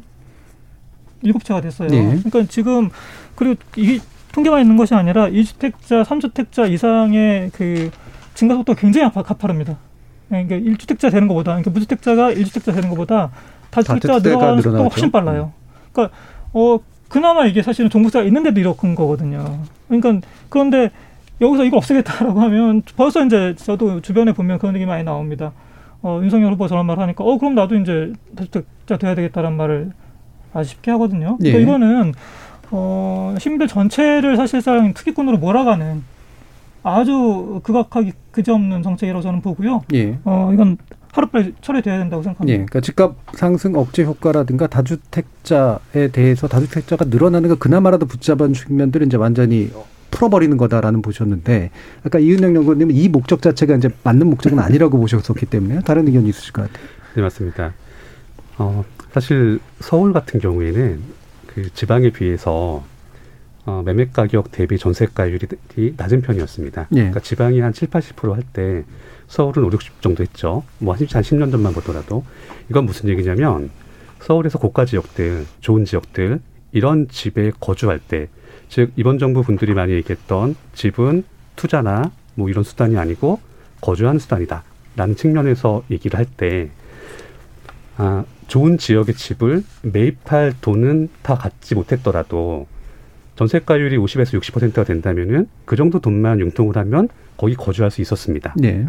7채가 됐어요. 예. 그러니까 지금, 그리고 이게 통계만 있는 것이 아니라 2주택자, 3주택자 이상의 그 증가 속도가 굉장히 가- 가파릅니다. 그러니까 1주택자 되는 것보다, 그러니까 무주택자가 1주택자 되는 것보다 다주택자가 늘어가는 속도가. 훨씬 빨라요. 그러니까, 어, 그나마 이게 사실은 종부세가 있는데도 이렇은 거거든요. 그러니까, 그런데 여기서 이거 없애겠다라고 하면 벌써 이제 저도 주변에 보면 그런 얘기 많이 나옵니다. 어, 윤석열 후보 저런 말 하니까, 어, 그럼 나도 이제 다주택자 돼야 되겠다는 말을 아주 쉽게 하거든요. 그러니까 예. 이거는, 어, 시민들 전체를 사실상 투기꾼으로 몰아가는 아주 극악하기 그지없는 정책이라고 저는 보고요. 예. 어, 이건 하루빨리 처리돼야 된다고 예, 생각합니다. 그러니까 집값 상승 억제 효과라든가 다주택자에 대해서 다주택자가 늘어나는 거 그나마라도 붙잡은 측면들은 이제 완전히 풀어버리는 거다라는 보셨는데 아까 이은영 연구원님은 이 목적 자체가 이제 맞는 목적은 아니라고 보셨었기 때문에 다른 의견이 있으실 것 같아요. 네, 맞습니다. 어, 사실 서울 같은 경우에는 그 지방에 비해서 어, 매매 가격 대비 전세 가율이 낮은 편이었습니다. 예. 그러니까 지방이 한 7, 80%할 때 서울은 5, 60 정도 했죠. 뭐, 한 10년 전만 보더라도. 이건 무슨 얘기냐면 서울에서 고가 지역들, 좋은 지역들, 이런 집에 거주할 때 즉 이번 정부 분들이 많이 얘기했던 집은 투자나 뭐 이런 수단이 아니고 거주하는 수단이다라는 측면에서 얘기를 할 때 아, 좋은 지역의 집을 매입할 돈은 다 갖지 못했더라도 전세가율이 50에서 60%가 된다면은 그 정도 돈만 융통을 하면 거기 거주할 수 있었습니다. 네.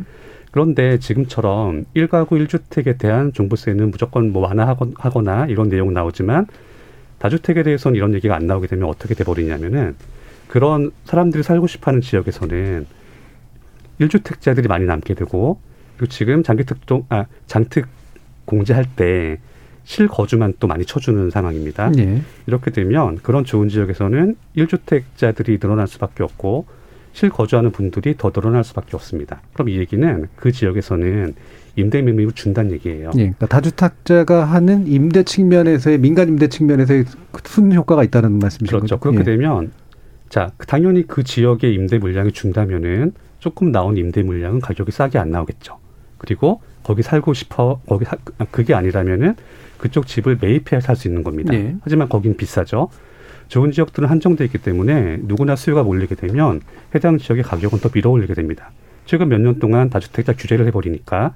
그런데 지금처럼 1가구 1주택에 대한 종부세는 무조건 뭐 완화하거나 이런 내용 나오지만 다주택에 대해서는 이런 얘기가 안 나오게 되면 어떻게 돼버리냐면은 그런 사람들이 살고 싶어하는 지역에서는 1주택자들이 많이 남게 되고 그리고 지금 장기특종 아 장특 공제할 때 실거주만 또 많이 쳐주는 상황입니다. 네. 이렇게 되면 그런 좋은 지역에서는 1주택자들이 늘어날 수밖에 없고 실거주하는 분들이 더 늘어날 수밖에 없습니다. 그럼 이 얘기는 그 지역에서는 임대 매입을 준다는 얘기예요. 예, 그러니까 다주택자가 하는 임대 측면에서의 민간 임대 측면에서의 순 효과가 있다는 말씀이죠. 그렇죠. 그렇게 예. 되면 자 당연히 그 지역의 임대 물량이 준다면은 조금 나온 임대 물량은 가격이 싸게 안 나오겠죠. 그리고 거기 살고 싶어 거기 사, 그게 아니라면은 그쪽 집을 매입해야 살 수 있는 겁니다. 예. 하지만 거긴 비싸죠. 좋은 지역들은 한정돼 있기 때문에 누구나 수요가 몰리게 되면 해당 지역의 가격은 더 밀어올리게 됩니다. 최근 몇 년 동안 다주택자 규제를 해버리니까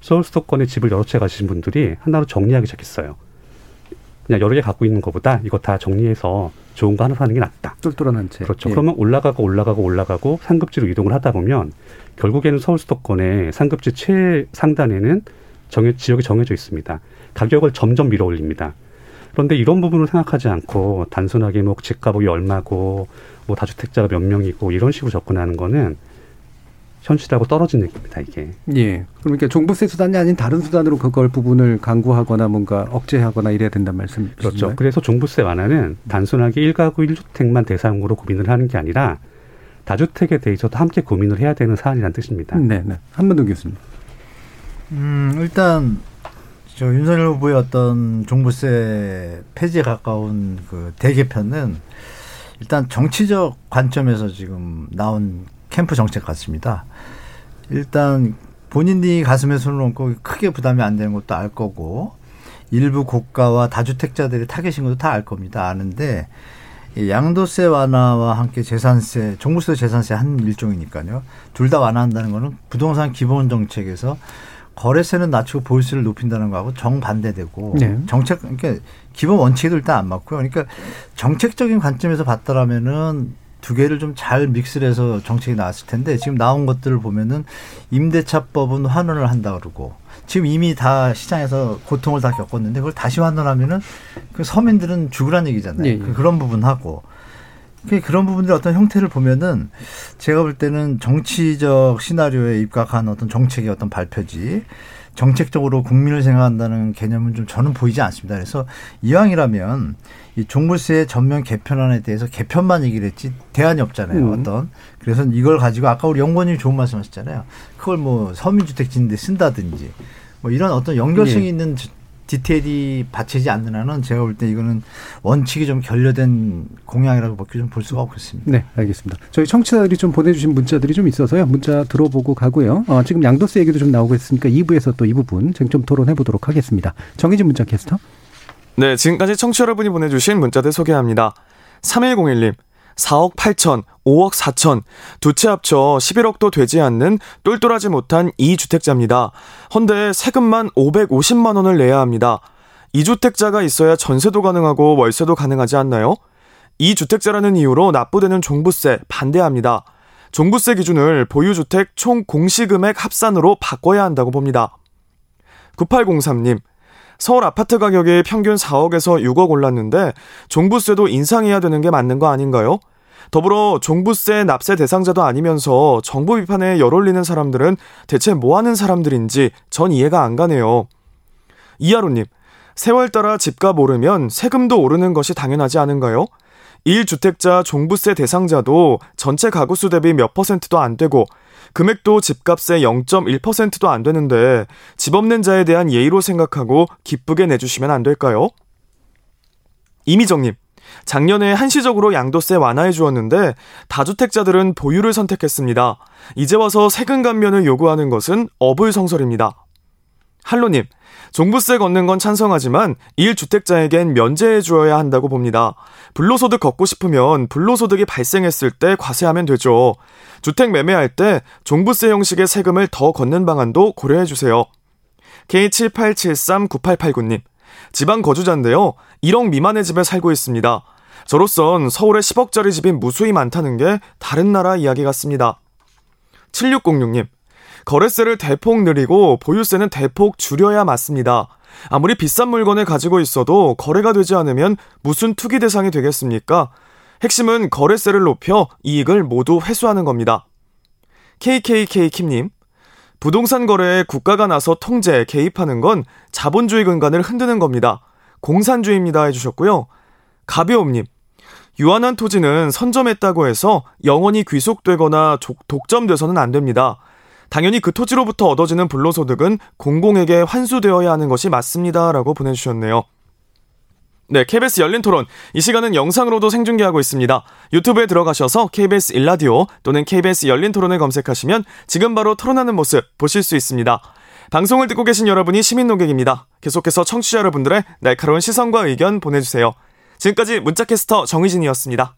서울 수도권에 집을 여러 채 가신 분들이 하나로 정리하기 시작했어요. 그냥 여러 개 갖고 있는 것보다 이거 다 정리해서 좋은 거 하나 사는 게 낫다. 똘똘한 한 채. 그렇죠. 예. 그러면 올라가고 올라가고 올라가고 상급지로 이동을 하다 보면 결국에는 서울 수도권의 상급지 최상단에는 정해, 지역이 정해져 있습니다. 가격을 점점 밀어 올립니다. 그런데 이런 부분을 생각하지 않고 단순하게 뭐 집값이 얼마고 뭐 다주택자가 몇 명이고 이런 식으로 접근하는 거는 현실하고 떨어진 얘기입니다, 이게. 예. 그러니까 종부세 수단이 아닌 다른 수단으로 그걸 부분을 강구하거나 뭔가 억제하거나 이래야 된다는 말씀이시죠. 그렇죠. 그래서 종부세 완화는 단순하게 일가구 일주택만 대상으로 고민을 하는 게 아니라 다주택에 대해서도 함께 고민을 해야 되는 사안이라는 뜻입니다. 네, 네. 한문동 교수님. 음, 일단 저 윤석열 후보의 어떤 종부세 폐지에 가까운 그 대개편은 일단 정치적 관점에서 지금 나온 캠프 정책 같습니다. 일단 본인이 가슴에 손을 얹고 크게 부담이 안 되는 것도 알 거고 일부 고가와 다주택자들이 타겟인 것도 다 알 겁니다. 아는데 양도세 완화와 함께 재산세, 종부세 재산세 한 일종이니까요. 둘 다 완화한다는 거는 부동산 기본 정책에서 거래세는 낮추고 보유세를 높인다는 거하고 정반대되고 네. 정책 그러니까 기본 원칙에도 일단 안 맞고요. 그러니까 정책적인 관점에서 봤더라면은 두 개를 좀 잘 믹스를 해서 정책이 나왔을 텐데 지금 나온 것들을 보면은 임대차법은 환원을 한다 그러고 지금 이미 다 시장에서 고통을 다 겪었는데 그걸 다시 환원하면은 그 서민들은 죽으란 얘기잖아요. 예, 예. 그 그런 부분하고 그 그런 부분들 어떤 형태를 보면은 제가 볼 때는 정치적 시나리오에 입각한 어떤 정책의 어떤 발표지 정책적으로 국민을 생각한다는 개념은 좀 저는 보이지 않습니다. 그래서 이왕이라면 이 종부세 전면 개편안에 대해서 개편만 얘기를 했지 대안이 없잖아요. 음. 어떤 그래서 이걸 가지고 아까 우리 연구원님이 좋은 말씀하셨잖아요. 그걸 뭐 서민주택 짓는데 쓴다든지 뭐 이런 어떤 연결성이 예. 있는 디테일이 받치지 않는 한은 제가 볼 때 이거는 원칙이 좀 결여된 공약이라고 밖에 좀 볼 수가 없겠습니다. 네, 알겠습니다. 저희 청취자들이 좀 보내주신 문자들이 좀 있어서요. 문자 들어보고 가고요. 어, 지금 양도세 얘기도 좀 나오고 있으니까 2부에서 또 이 부분 쟁점 토론해 보도록 하겠습니다. 정희진 문자 캐스터. 네, 지금까지 청취자 여러분이 보내주신 문자들 소개합니다. 3101님, 4억 8천, 5억 4천, 두 채 합쳐 11억도 되지 않는 똘똘하지 못한 2주택자입니다. 헌데 세금만 550만 원을 내야 합니다. 2주택자가 있어야 전세도 가능하고 월세도 가능하지 않나요? 2주택자라는 이유로 납부되는 종부세 반대합니다. 종부세 기준을 보유주택 총 공시금액 합산으로 바꿔야 한다고 봅니다. 9803님, 서울 아파트 가격이 평균 4억에서 6억 올랐는데 종부세도 인상해야 되는 게 맞는 거 아닌가요? 더불어 종부세 납세 대상자도 아니면서 정부 비판에 열 올리는 사람들은 대체 뭐 하는 사람들인지 전 이해가 안 가네요. 이하로님, 세월 따라 집값 오르면 세금도 오르는 것이 당연하지 않은가요? 1주택자 종부세 대상자도 전체 가구수 대비 몇 퍼센트도 안 되고 금액도 집값의 0.1%도 안 되는데 집 없는 자에 대한 예의로 생각하고 기쁘게 내주시면 안 될까요? 이미정님, 작년에 한시적으로 양도세 완화해 주었는데 다주택자들은 보유를 선택했습니다. 이제 와서 세금 감면을 요구하는 것은 어불성설입니다. 할로님, 종부세 걷는 건 찬성하지만 1주택자에겐 면제해 주어야 한다고 봅니다. 불로소득 걷고 싶으면 불로소득이 발생했을 때 과세하면 되죠. 주택 매매할 때 종부세 형식의 세금을 더 걷는 방안도 고려해 주세요. K78739889님. 지방 거주자인데요. 1억 미만의 집에 살고 있습니다. 저로선 서울에 10억짜리 집이 무수히 많다는 게 다른 나라 이야기 같습니다. 7606님. 거래세를 대폭 늘리고 보유세는 대폭 줄여야 맞습니다. 아무리 비싼 물건을 가지고 있어도 거래가 되지 않으면 무슨 투기 대상이 되겠습니까? 핵심은 거래세를 높여 이익을 모두 회수하는 겁니다. KKK 킴님. 부동산 거래에 국가가 나서 통제, 개입하는 건 자본주의 근간을 흔드는 겁니다. 공산주의입니다 해주셨고요. 가벼움님. 유한한 토지는 선점했다고 해서 영원히 귀속되거나 독점돼서는 안 됩니다. 당연히 그 토지로부터 얻어지는 불로소득은 공공에게 환수되어야 하는 것이 맞습니다. 라고 보내주셨네요. 네, KBS 열린 토론. 이 시간은 영상으로도 생중계하고 있습니다. 유튜브에 들어가셔서 KBS 일라디오 또는 KBS 열린 토론을 검색하시면 지금 바로 토론하는 모습 보실 수 있습니다. 방송을 듣고 계신 여러분이 시민 농객입니다. 계속해서 청취자 여러분들의 날카로운 시선과 의견 보내주세요. 지금까지 문자캐스터 정희진이었습니다.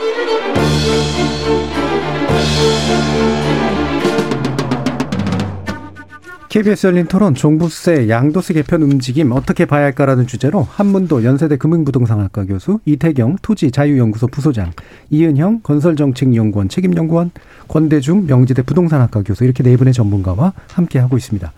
KBS 열린 토론 종부세, 양도세 개편 움직임 어떻게 봐야 할까라는 주제로 한문도 연세대 금융부동산학과 교수, 이태경 토지자유연구소 부소장, 이은형 건설정책연구원 책임연구원, 권대중 명지대 부동산학과 교수 이렇게 네 분의 전문가와 함께 하고 있습니다.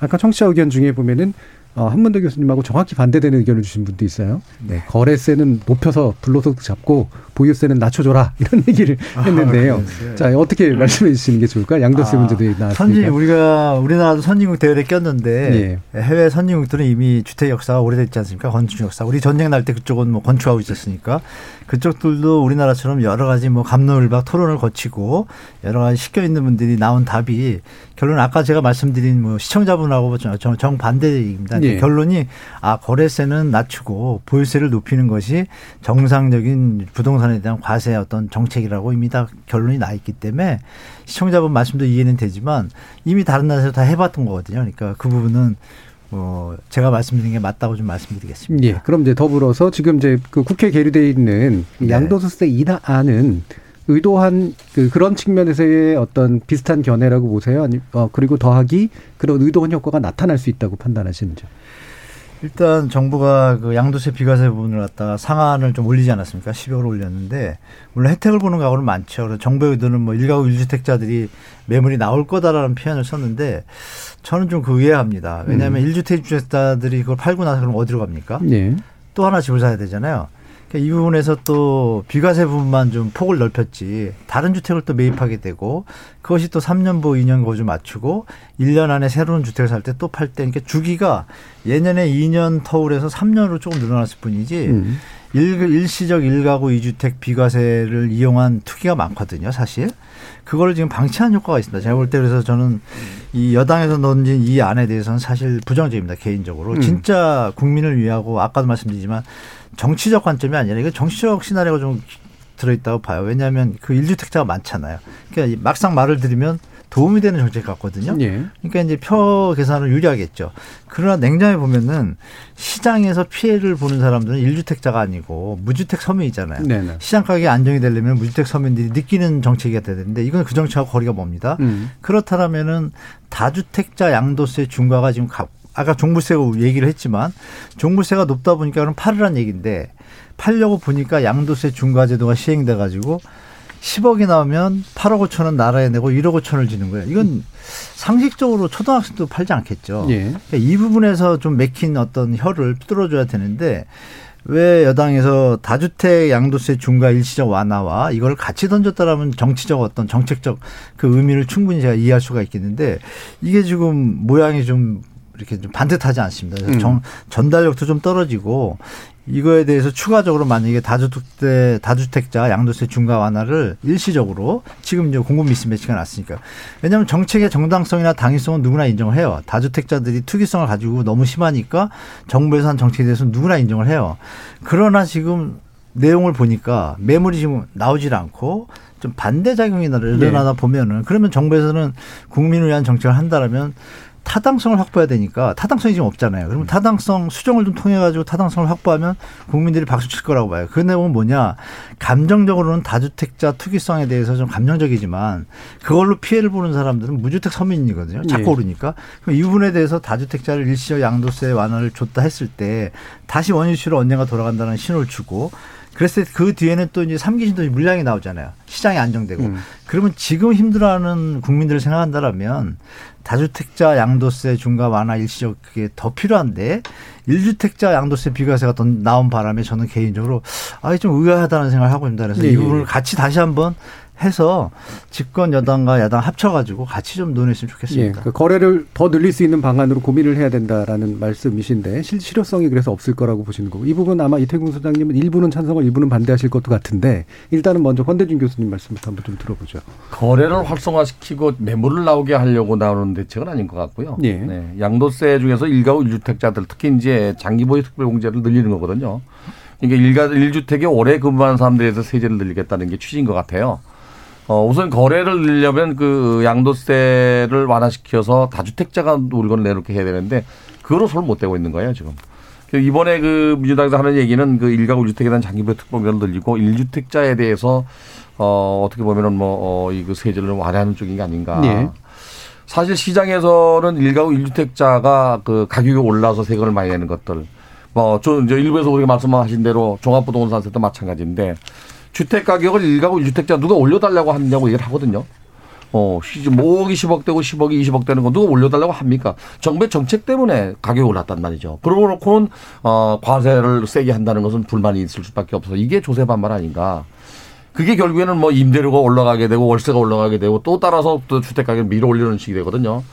아까 청취자 의견 중에 보면은 어, 한문도 교수님하고 정확히 반대되는 의견을 주신 분도 있어요. 네, 거래세는 높여서 불로소득 잡고 보유세는 낮춰줘라 이런 얘기를 아, 했는데요. 아, 자 어떻게 말씀해 주시는 게 좋을까? 양도세 아, 문제도 나왔으니까. 선진 우리가 우리나라도 선진국 대열에 꼈는데 예. 해외 선진국들은 이미 주택 역사가 오래됐지 않습니까? 건축 역사. 우리 전쟁 날 때 그쪽은 뭐 건축하고 있었으니까 그쪽들도 우리나라처럼 여러 가지 뭐 감론을박 토론을 거치고 여러 가지 시켜 있는 분들이 나온 답이 결론 아까 제가 말씀드린 뭐 시청자분하고 정반대입니다. 예. 결론이 아 거래세는 낮추고 보유세를 높이는 것이 정상적인 부동산에 대한 과세 어떤 정책이라고 이미 다 결론이 나 있기 때문에 시청자분 말씀도 이해는 되지만 이미 다른 나라에서 다 해봤던 거거든요. 그러니까 그 부분은 뭐 제가 말씀드린 게 맞다고 좀 말씀드리겠습니다. 예. 그럼 이제 더불어서 지금 이제 그 국회 계류돼 있는 네. 양도소세 인하안은 의도한 그 그런 측면에서의 어떤 비슷한 견해라고 보세요. 아니 어 그리고 더하기 그런 의도한 효과가 나타날 수 있다고 판단하시는지. 일단 정부가 그 양도세 비과세 부분을 갖다가 상한을 좀 올리지 않았습니까? 10억을 올렸는데 물론 혜택을 보는 가구는 많죠. 그래서 정부의 의도는 뭐 일가구 일주택자들이 매물이 나올 거다라는 표현을 썼는데 저는 좀 그 의아합니다. 왜냐하면 음. 1주택 주택자들이 그걸 팔고 나서 그럼 어디로 갑니까? 네. 또 하나 집을 사야 되잖아요. 그러니까 이 부분에서 또 비과세 부분만 좀 폭을 넓혔지 다른 주택을 또 매입하게 되고 그것이 또 3년 보 2년 거주 맞추고 1년 안에 새로운 주택을 살 때 또 팔 때 그러니까 주기가 예년에 2년 터울에서 3년으로 조금 늘어났을 뿐이지 음. 일, 일시적 일가구 이주택 비과세를 이용한 투기가 많거든요, 사실. 그걸 지금 방치한 효과가 있습니다. 제가 볼 때 그래서 저는 이 여당에서 넣은 이 안에 대해서는 사실 부정적입니다, 개인적으로. 음. 진짜 국민을 위하고 아까도 말씀드리지만 정치적 관점이 아니라 이거 정치적 시나리오가 좀 들어있다고 봐요. 왜냐하면 그 일주택자가 많잖아요. 그러니까 막상 말을 들으면 도움이 되는 정책 같거든요. 예. 그러니까 이제 표 계산을 유리하겠죠. 그러나 냉정히 보면은 시장에서 피해를 보는 사람들은 일주택자가 아니고 무주택 서민이잖아요. 네네. 시장 가격이 안정이 되려면 무주택 서민들이 느끼는 정책이 돼야 되는데 이건 그 정책하고 거리가 멉니다. 음. 그렇다면은 다주택자 양도세 중과가 지금 아까 종부세 얘기를 했지만 종부세가 높다 보니까 그럼 팔으란 얘기인데 팔려고 보니까 양도세 중과 제도가 시행돼 가지고 10억이 나오면 8억 5천원 나라에 내고 1억 5천을 주는 거예요. 이건 상식적으로 초등학생도 팔지 않겠죠. 예. 그러니까 이 부분에서 좀 맥힌 어떤 혀를 뚫어줘야 되는데 왜 여당에서 다주택 양도세 중과 일시적 완화와 이걸 같이 던졌다라면 정치적 어떤 정책적 그 의미를 충분히 제가 이해할 수가 있겠는데 이게 지금 모양이 좀 이렇게 좀 반듯하지 않습니다. 음. 정, 전달력도 좀 떨어지고 이거에 대해서 추가적으로 만약에 다주택 다주택자 양도세 중과 완화를 일시적으로 지금 이제 공급 미스매치가 났으니까 왜냐하면 정책의 정당성이나 당위성은 누구나 인정을 해요. 다주택자들이 투기성을 가지고 너무 심하니까 정부에서 한 정책에 대해서 누구나 인정을 해요. 그러나 지금 내용을 보니까 매물이 지금 나오질 않고 좀 반대 작용이 일어나다 보면은 그러면 정부에서는 국민을 위한 정책을 한다라면 타당성을 확보해야 되니까 타당성이 지금 없잖아요. 그러면 타당성 수정을 좀 통해 가지고 타당성을 확보하면 국민들이 박수 칠 거라고 봐요. 그 내용은 뭐냐? 감정적으로는 다주택자 투기성에 대해서 좀 감정적이지만 그걸로 피해를 보는 사람들은 무주택 서민이거든요. 자꾸 예. 오르니까. 그럼 이 부분에 대해서 다주택자를 일시적 양도세 완화를 줬다 했을 때 다시 원유시로 언젠가 돌아간다는 신호를 주고 그랬을 때 그 뒤에는 또 이제 삼기 신도 물량이 나오잖아요. 시장이 안정되고. 음. 그러면 지금 힘들어하는 국민들을 생각한다라면 다주택자 양도세 중과 완화 일시적 그게 더 필요한데 일주택자 양도세 비과세가 더 나온 바람에 저는 개인적으로 아, 좀 의아하다는 생각을 하고 있습니다. 그래서 예, 이 예. 부분을 같이 다시 한번 해서 집권 여당과 야당 합쳐가지고 같이 좀 논했으면 예, 좋겠습니다. 그 거래를 더 늘릴 수 있는 방안으로 고민을 해야 된다라는 말씀이신데 실, 실효성이 그래서 없을 거라고 보시는 거고 이 부분 아마 이태균 소장님은 일부는 찬성을 일부는 반대하실 것도 같은데 일단은 먼저 권대중 교수님 말씀부터 한번 좀 들어보죠. 거래를 활성화시키고 매물을 나오게 하려고 나오는 대책은 아닌 것 같고요. 예. 네, 양도세 중에서 일가구 일주택자들 특히 이제 장기보유 특별공제를 늘리는 거거든요. 이게 일가 일주택에 오래 근무하는 사람들에 대해서 세제를 늘리겠다는 게 취지인 것 같아요. 어, 우선 거래를 늘려면 그 양도세를 완화시켜서 다주택자가 물건을 내놓게 해야 되는데 그거로 손을 못 대고 있는 거예요 지금. 그 이번에 그 민주당에서 하는 얘기는 그 일가구 일주택에 대한 장기보유 특별공제를 늘리고 일주택자에 대해서 어, 어떻게 보면은 뭐, 어, 이그 세제를 완화하는 쪽인 게 아닌가. 예. 사실 시장에서는 일가구 일주택자가 그 가격이 올라서 세금을 많이 내는 것들. 뭐, 저 이제 일부에서 우리가 말씀하신 대로 종합부동산세도 마찬가지인데 주택 가격을 일가구 일주택자 누가 올려달라고 하느냐고 얘기를 하거든요. 어, 시즌 뭐 5억이 10억 되고 10억이 20억 되는 거 누가 올려달라고 합니까? 정부의 정책 때문에 가격이 올랐단 말이죠. 그러고 놓고는 어, 과세를 세게 한다는 것은 불만이 있을 수밖에 없어서 이게 조세 반발 아닌가. 그게 결국에는 뭐 임대료가 올라가게 되고 월세가 올라가게 되고 또 따라서 또 주택 가격 밀어 올리는 식이 되거든요.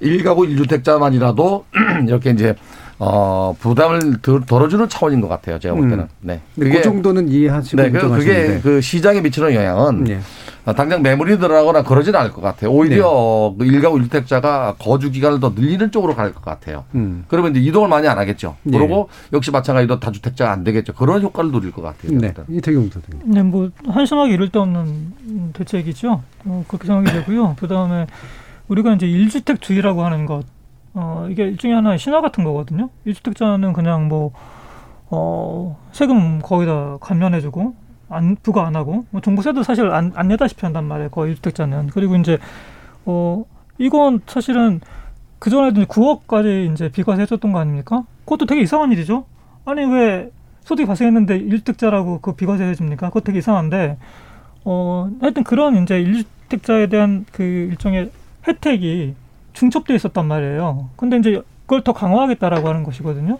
일가구 일주택자만이라도 이렇게 이제 어 부담을 덜- 덜어주는 차원인 것 같아요. 제가 볼 때는. 음. 네. 근데 그 정도는 이해하시고 네, 그, 그게. 그 시장에 미치는 영향은 예. 어, 당장 매물이 들어가거나 그러진 않을 것 같아요. 오히려 그 일가구 일주택자가 거주 기간을 더 늘리는 쪽으로 갈 것 같아요. 음. 그러면 이제 이동을 많이 안 하겠죠. 예. 그리고 역시 마찬가지로 다주택자가 안 되겠죠. 그런 효과를 누릴 것 같아요. 네. 이태경 소장님. 네, 뭐 한심하게 이를 데 없는 대책이죠. 어, 그렇게 생각이 되고요. 그 다음에 우리가 이제 일주택 주의라고 하는 것, 어, 이게 일종의 하나의 신화 같은 거거든요. 일주택자는 그냥 뭐, 어, 세금 거의 다 감면해주고, 안, 부과 안 하고, 뭐 종부세도 사실 안, 안 내다시피 한단 말이에요. 거의 일주택자는. 그리고 이제, 어, 이건 사실은 그전에도 9억까지 이제 비과세 해줬던 거 아닙니까? 그것도 되게 이상한 일이죠. 아니, 왜 소득이 발생했는데 일주택자라고 그 비과세 해줍니까? 그거 되게 이상한데, 어, 하여튼 그런 이제 일주택자에 대한 그 일종의 혜택이 중첩돼 있었단 말이에요. 근데 이제 그걸 더 강화하겠다라고 하는 것이거든요.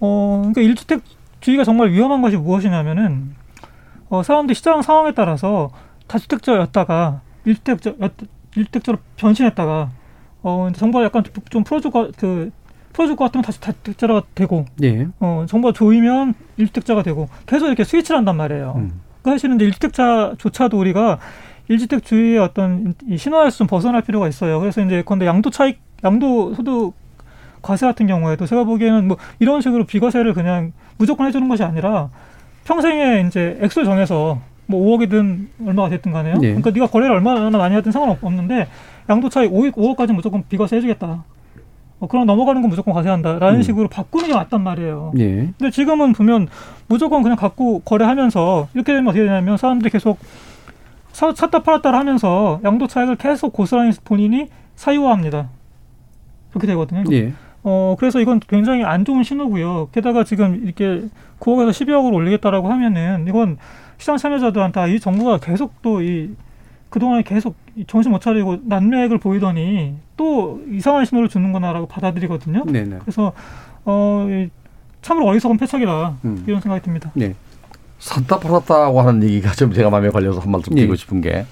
어, 그러니까 일주택 주의가 정말 위험한 것이 무엇이냐면은, 어, 사람들이 시장 상황에 따라서 다주택자였다가 일주택자, 일주택자로 변신했다가, 어, 정부가 약간 좀- 좀 풀어줄 것, 그, 풀어줄 것 같으면 다시 다주택자가 되고, 예. 어, 정부가 조이면 일주택자가 되고, 계속 이렇게 스위치를 한단 말이에요. 음. 그 사실은 이제 일주택자조차도 우리가 일주택주의의 어떤 좀 벗어날 필요가 있어요. 그래서 이제 근데 양도 차익, 양도 소득 과세 같은 경우에도 제가 보기에는 뭐 이런 식으로 비과세를 그냥 무조건 해주는 것이 아니라 평생에 이제 액수를 정해서 뭐 5억이든 얼마가 됐든 간에요. 예. 그러니까 네가 거래를 얼마나 많이 하든 상관없는데 양도 차익 5억, 5억까지 무조건 비과세 해주겠다. 어, 그럼 넘어가는 건 무조건 과세한다라는 음. 식으로 바꾸는 게 맞단 말이에요. 예. 근데 지금은 보면 무조건 그냥 갖고 거래하면서 이렇게 되면 어떻게 되냐면 사람들이 계속 사, 샀다 팔았다 하면서 양도 차익을 계속 고스란히 본인이 사유화합니다. 그렇게 되거든요. 예. 어, 그래서 이건 굉장히 안 좋은 신호고요. 게다가 지금 이렇게 9억에서 12억으로 올리겠다라고 하면은 이건 시장 참여자들한테 아, 이 정부가 계속 또 이 그동안에 계속 이 정신 못 차리고 난맥을 보이더니 또 이상한 신호를 주는구나라고 받아들이거든요. 네네. 그래서 어, 이 참으로 어리석은 패착이라 음. 이런 생각이 듭니다. 네. 샀다 팔았다고 하는 얘기가 좀 제가 마음에 걸려서 한 말씀 드리고 예. 싶은 게,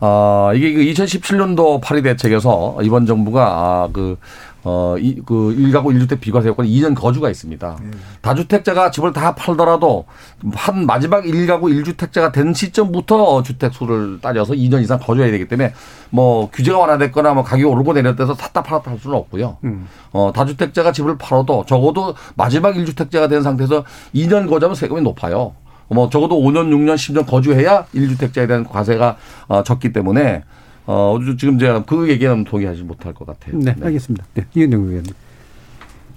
어, 이게 그 2017년도 파리 대책에서 이번 정부가 아, 그, 어, 이, 그 1가구 1주택 비과세 요건에 2년 거주가 있습니다. 다주택자가 집을 다 팔더라도 한 마지막 1가구 1주택자가 된 시점부터 주택 수를 따져서 2년 이상 거주해야 되기 때문에 뭐 규제가 완화됐거나 뭐 가격이 오르고 내렸다 해서 샀다 팔았다 할 수는 없고요. 음. 어, 다주택자가 집을 팔아도 적어도 마지막 1주택자가 된 상태에서 2년 거주하면 세금이 높아요. 뭐 적어도 5년, 6년, 10년 거주해야 1주택자에 대한 과세가 어, 적기 때문에 어, 지금 제가 그 얘기는 동의하지 못할 것 같아요. 네, 알겠습니다. 네, 이은영 의원님.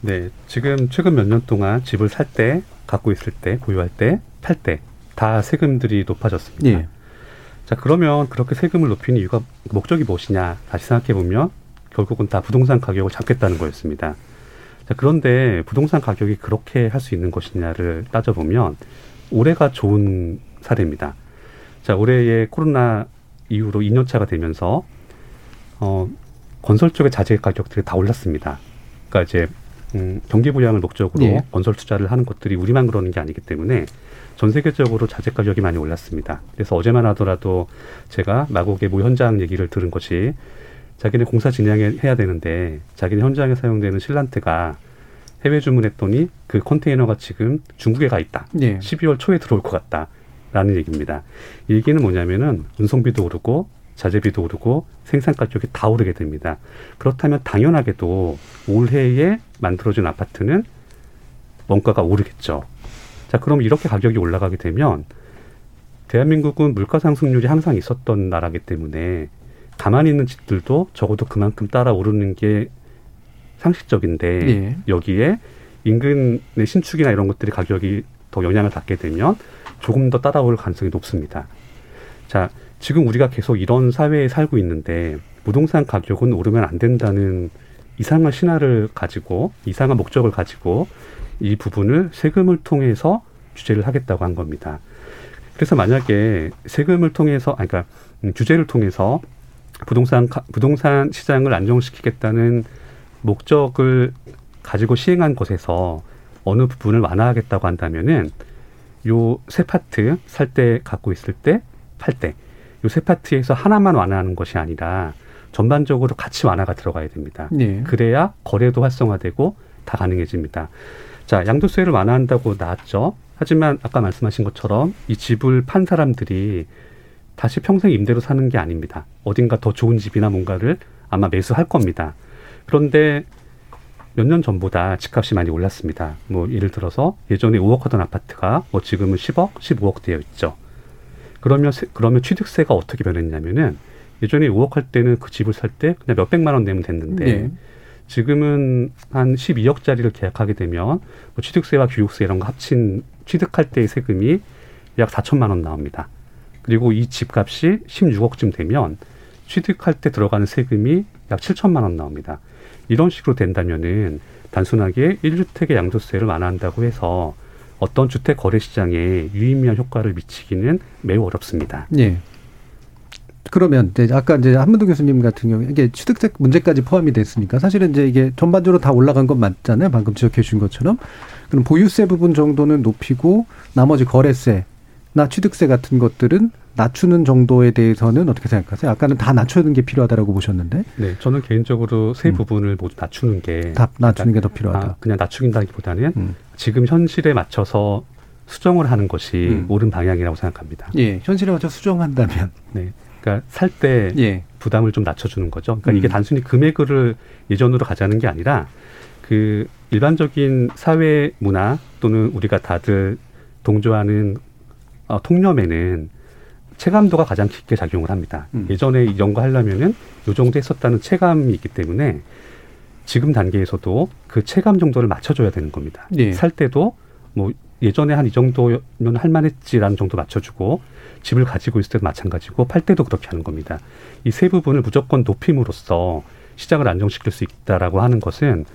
네, 지금 최근 몇 년 동안 집을 살 때, 갖고 있을 때, 보유할 때, 팔 때 다 세금들이 높아졌습니다. 예. 자, 그러면 그렇게 세금을 높이는 이유가 목적이 무엇이냐? 다시 생각해 보면 결국은 다 부동산 가격을 잡겠다는 거였습니다. 자, 그런데 부동산 가격이 그렇게 할 수 있는 것이냐를 따져보면 올해가 좋은 사례입니다. 자, 올해의 코로나 이후로 2년 차가 되면서 어, 건설 쪽의 자재 가격들이 다 올랐습니다. 그러니까 이제 음, 경기 부양을 목적으로 예. 건설 투자를 하는 것들이 우리만 그러는 게 아니기 때문에 전 세계적으로 자재 가격이 많이 올랐습니다. 그래서 어제만 하더라도 제가 마곡의 모 현장 얘기를 들은 것이 자기네 공사 진행해야 되는데 자기네 현장에 사용되는 실란트가 해외 주문했더니 그 컨테이너가 지금 중국에 가 있다. 예. 12월 초에 들어올 것 같다 라는 얘기입니다. 이 얘기는 뭐냐면은 운송비도 오르고 자재비도 오르고 생산 가격이 다 오르게 됩니다. 그렇다면 당연하게도 올해에 만들어진 아파트는 원가가 오르겠죠. 자, 그럼 이렇게 가격이 올라가게 되면 대한민국은 물가 상승률이 항상 있었던 나라기 때문에 가만히 있는 집들도 적어도 그만큼 따라 오르는 게 상식적인데 예. 여기에 인근의 신축이나 이런 것들이 가격이 더 영향을 받게 되면 조금 더 따라올 가능성이 높습니다. 자, 지금 우리가 계속 이런 사회에 살고 있는데 부동산 가격은 오르면 안 된다는 이상한 신화를 가지고 이상한 목적을 가지고 이 부분을 세금을 통해서 규제를 하겠다고 한 겁니다. 그래서 만약에 세금을 통해서, 아니, 그러니까 음, 규제를 통해서 부동산 가- 부동산 시장을 안정시키겠다는 목적을 가지고 시행한 것에서 어느 부분을 완화하겠다고 한다면은 요 세 파트 살 때 갖고 있을 때 팔 때 요 세 파트에서 하나만 완화하는 것이 아니라 전반적으로 같이 완화가 들어가야 됩니다. 네. 그래야 거래도 활성화되고 다 가능해집니다. 자, 양도세를 완화한다고 나왔죠. 하지만 아까 말씀하신 것처럼 이 집을 판 사람들이 다시 평생 임대로 사는 게 아닙니다. 어딘가 더 좋은 집이나 뭔가를 아마 매수할 겁니다. 그런데 몇 년 전보다 집값이 많이 올랐습니다. 뭐 예를 들어서 예전에 5억 하던 아파트가 뭐 지금은 10억, 15억 되어 있죠. 그러면 세- 그러면 취득세가 어떻게 변했냐면은 예전에 5억 할 때는 그 집을 살 때 그냥 몇 백만 원 내면 됐는데 네. 지금은 한 12억짜리를 계약하게 되면 뭐 취득세와 교육세 이런 거 합친 취득할 때의 세금이 약 4천만 원 나옵니다. 그리고 이 집값이 16억쯤 되면 취득할 때 들어가는 세금이 약 7천만 원 나옵니다. 이런 식으로 된다면은 단순하게 1주택의 양도세를 완화한다고 해서 어떤 주택 거래 시장에 유의미한 효과를 미치기는 매우 어렵습니다. 예. 그러면 이제 아까 이제 한문도 교수님 같은 경우에 이게 취득세 문제까지 포함이 됐으니까 사실은 이제 이게 전반적으로 다 올라간 건 맞잖아요. 방금 지적해 주신 것처럼. 그럼 보유세 부분 정도는 높이고 나머지 거래세나 취득세 같은 것들은 낮추는 정도에 대해서는 어떻게 생각하세요? 아까는 다 낮추는 게 필요하다라고 보셨는데 네, 저는 개인적으로 세 부분을 모두 낮추는 게 음. 다 낮추는 게 더 필요하다. 아, 그냥 낮추긴다기보다는 음. 지금 현실에 맞춰서 수정을 하는 것이 음. 옳은 방향이라고 생각합니다. 예, 현실에 맞춰 수정한다면 네, 그러니까 살때 예. 부담을 좀 낮춰주는 거죠. 그러니까 음. 이게 단순히 금액을 예전으로 가자는 게 아니라 그 일반적인 사회 문화 또는 우리가 다들 동조하는 어, 통념에는 체감도가 가장 깊게 작용을 합니다. 음. 예전에 이런 거 하려면은 요 정도 했었다는 체감이 있기 때문에 지금 단계에서도 그 체감 정도를 맞춰줘야 되는 겁니다. 예. 살 때도 뭐 예전에 한 이 정도면 할만했지라는 정도 맞춰주고 집을 가지고 있을 때도 마찬가지고 팔 때도 그렇게 하는 겁니다. 이 세 부분을 무조건 높임으로써 시장을 안정시킬 수 있다라고 하는 것은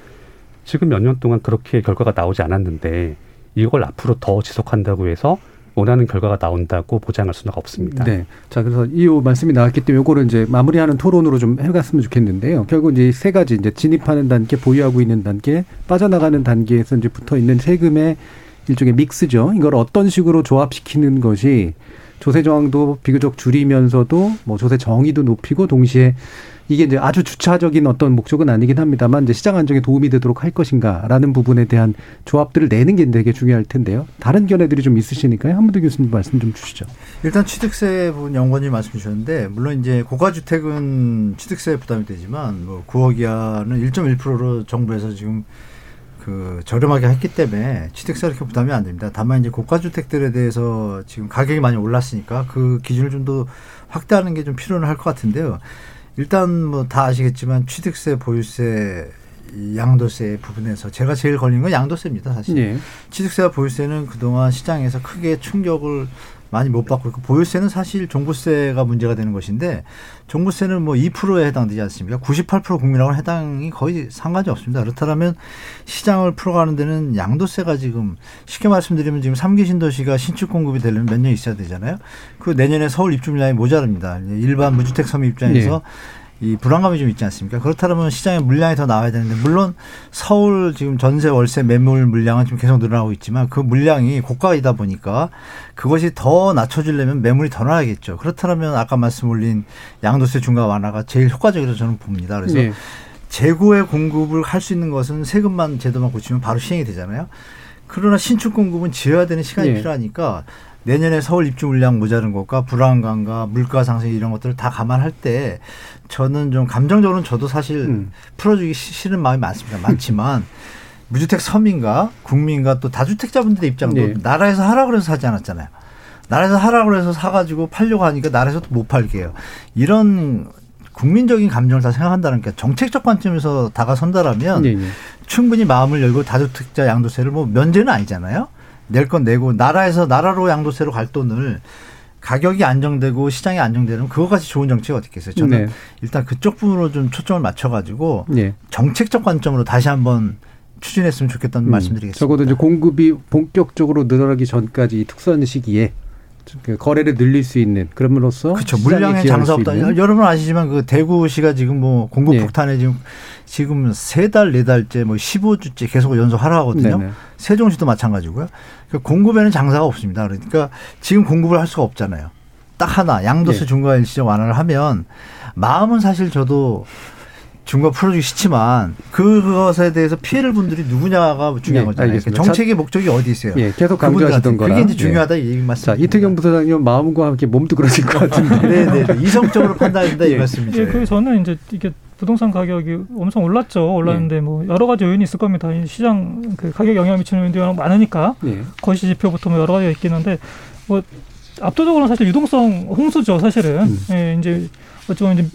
지금 몇 년 동안 그렇게 결과가 나오지 않았는데 이걸 앞으로 더 지속한다고 해서 원하는 결과가 나온다고 보장할 수는 없습니다. 네. 자, 그래서 이 말씀이 나왔기 때문에 이거를 이제 마무리하는 토론으로 좀 해갔으면 좋겠는데요. 결국 이제 세 가지 이제 진입하는 단계, 보유하고 있는 단계, 빠져나가는 단계에서 이제 붙어 있는 세금의 일종의 믹스죠. 이걸 어떤 식으로 조합시키는 것이 조세 저항도 비교적 줄이면서도 뭐 조세 정의도 높이고 동시에 이게 이제 아주 주차적인 어떤 목적은 아니긴 합니다만 이제 시장 안정에 도움이 되도록 할 것인가라는 부분에 대한 조합들을 내는 게 되게 중요할 텐데요. 다른 견해들이 좀 있으시니까요. 한문도 교수님 말씀 좀 주시죠. 일단 취득세 부분 연구원님 말씀 주셨는데 물론 이제 고가 주택은 취득세 부담이 되지만 뭐 9억 이하는 1.1%로 정부에서 지금 그 저렴하게 했기 때문에 취득세 이렇게 부담이 안 됩니다. 다만 이제 고가 주택들에 대해서 지금 가격이 많이 올랐으니까 그 기준을 좀 더 확대하는 게 좀 필요는 할 것 같은데요. 일단 뭐 다 아시겠지만 취득세, 보유세, 양도세 부분에서 제가 제일 걸린 건 양도세입니다, 사실. 예. 취득세와 보유세는 그동안 시장에서 크게 충격을 많이 못 받고 있고 보유세는 사실 종부세가 문제가 되는 것인데 종부세는 뭐 2%에 해당되지 않습니까? 98% 국민하고는 해당이 거의 상관이 없습니다. 그렇다면 시장을 풀어가는 데는 양도세가 지금 쉽게 말씀드리면 지금 삼기 신도시가 신축 공급이 되려면 몇 년 있어야 되잖아요. 그 내년에 서울 입주 물량이 모자랍니다. 일반 무주택 서민 입장에서 이 불안감이 좀 있지 않습니까? 그렇다면 시장에 물량이 더 나와야 되는데 물론 서울 지금 전세 월세 매물 물량은 지금 계속 늘어나고 있지만 그 물량이 고가이다 보니까 그것이 더 낮춰지려면 매물이 더 나야겠죠. 그렇다면 아까 말씀 올린 양도세 중과 완화가 제일 효과적이라고 저는 봅니다. 그래서 네. 재고의 공급을 할 수 있는 것은 세금만 제도만 고치면 바로 시행이 되잖아요. 그러나 신축 공급은 지어야 되는 시간이 예. 필요하니까 내년에 서울 입주 물량 모자른 것과 불안감과 물가 상승 이런 것들을 다 감안할 때 저는 좀 감정적으로는 저도 사실 음. 풀어주기 시- 싫은 마음이 많습니다. 많지만 무주택 서민과 국민과 또 다주택자분들의 입장도 네. 나라에서 하라 그래서 사지 않았잖아요. 나라에서 하라 그래서 사가지고 팔려고 하니까 나라에서 도 못 팔게 해요. 이런 국민적인 감정을 다 생각한다는 게 정책적 관점에서 다가선다라면 예, 예. 충분히 마음을 열고 다주택자 양도세를 뭐 면제는 아니잖아요. 낼 건 내고 나라에서 나라로 양도세로 갈 돈을 가격이 안정되고 시장이 안정되면 그거같이 좋은 정책이 어디 있겠어요. 저는 네. 일단 그쪽 부분으로 좀 초점을 맞춰가지고 예. 정책적 관점으로 다시 한번 추진했으면 좋겠다는 음, 말씀드리겠습니다. 적어도 이제 공급이 본격적으로 늘어나기 전까지 이 특수한 시기에 그 거래를 늘릴 수 있는 그럼으로써 그렇죠. 물량의 장사 수 없다. 여러분 아시지만 그 대구시가 지금 뭐 공급 예. 폭탄에 지금 지금 세 달 네 달째 뭐 15주째 계속 연속 하라 하거든요. 네네. 세종시도 마찬가지고요. 그러니까 공급에는 장사가 없습니다. 그러니까 지금 공급을 할 수가 없잖아요. 딱 하나 양도세 예. 중과 일시적 완화를 하면 마음은 사실 저도 중과 풀어주기 싫지만 그것에 대해서 피해를 분들이 누구냐가 중요한 예, 거잖아요. 그러니까 알겠습니다. 정책의 목적이 어디 있어요? 예, 계속. 강조하시던 거라. 그게 이제 예. 중요하다 이 얘기 말씀. 자, 이태경 부사장님 마음과 함께 몸도 그러실 것 같은데. 네, 네. 이성적으로 판단한다 이 예. 말씀이죠. 예, 그 저는 이제 이게 부동산 가격이 엄청 올랐죠. 올랐는데 뭐 여러 가지 요인이 있을 겁니다. 이 시장 그 가격 영향 미치는 요인들이 많으니까 예. 거시 지표부터 뭐 여러 가지가 있긴 한데 뭐 압도적으로는 사실 유동성 홍수죠. 사실은 음. 예, 이제 어쩌면 이제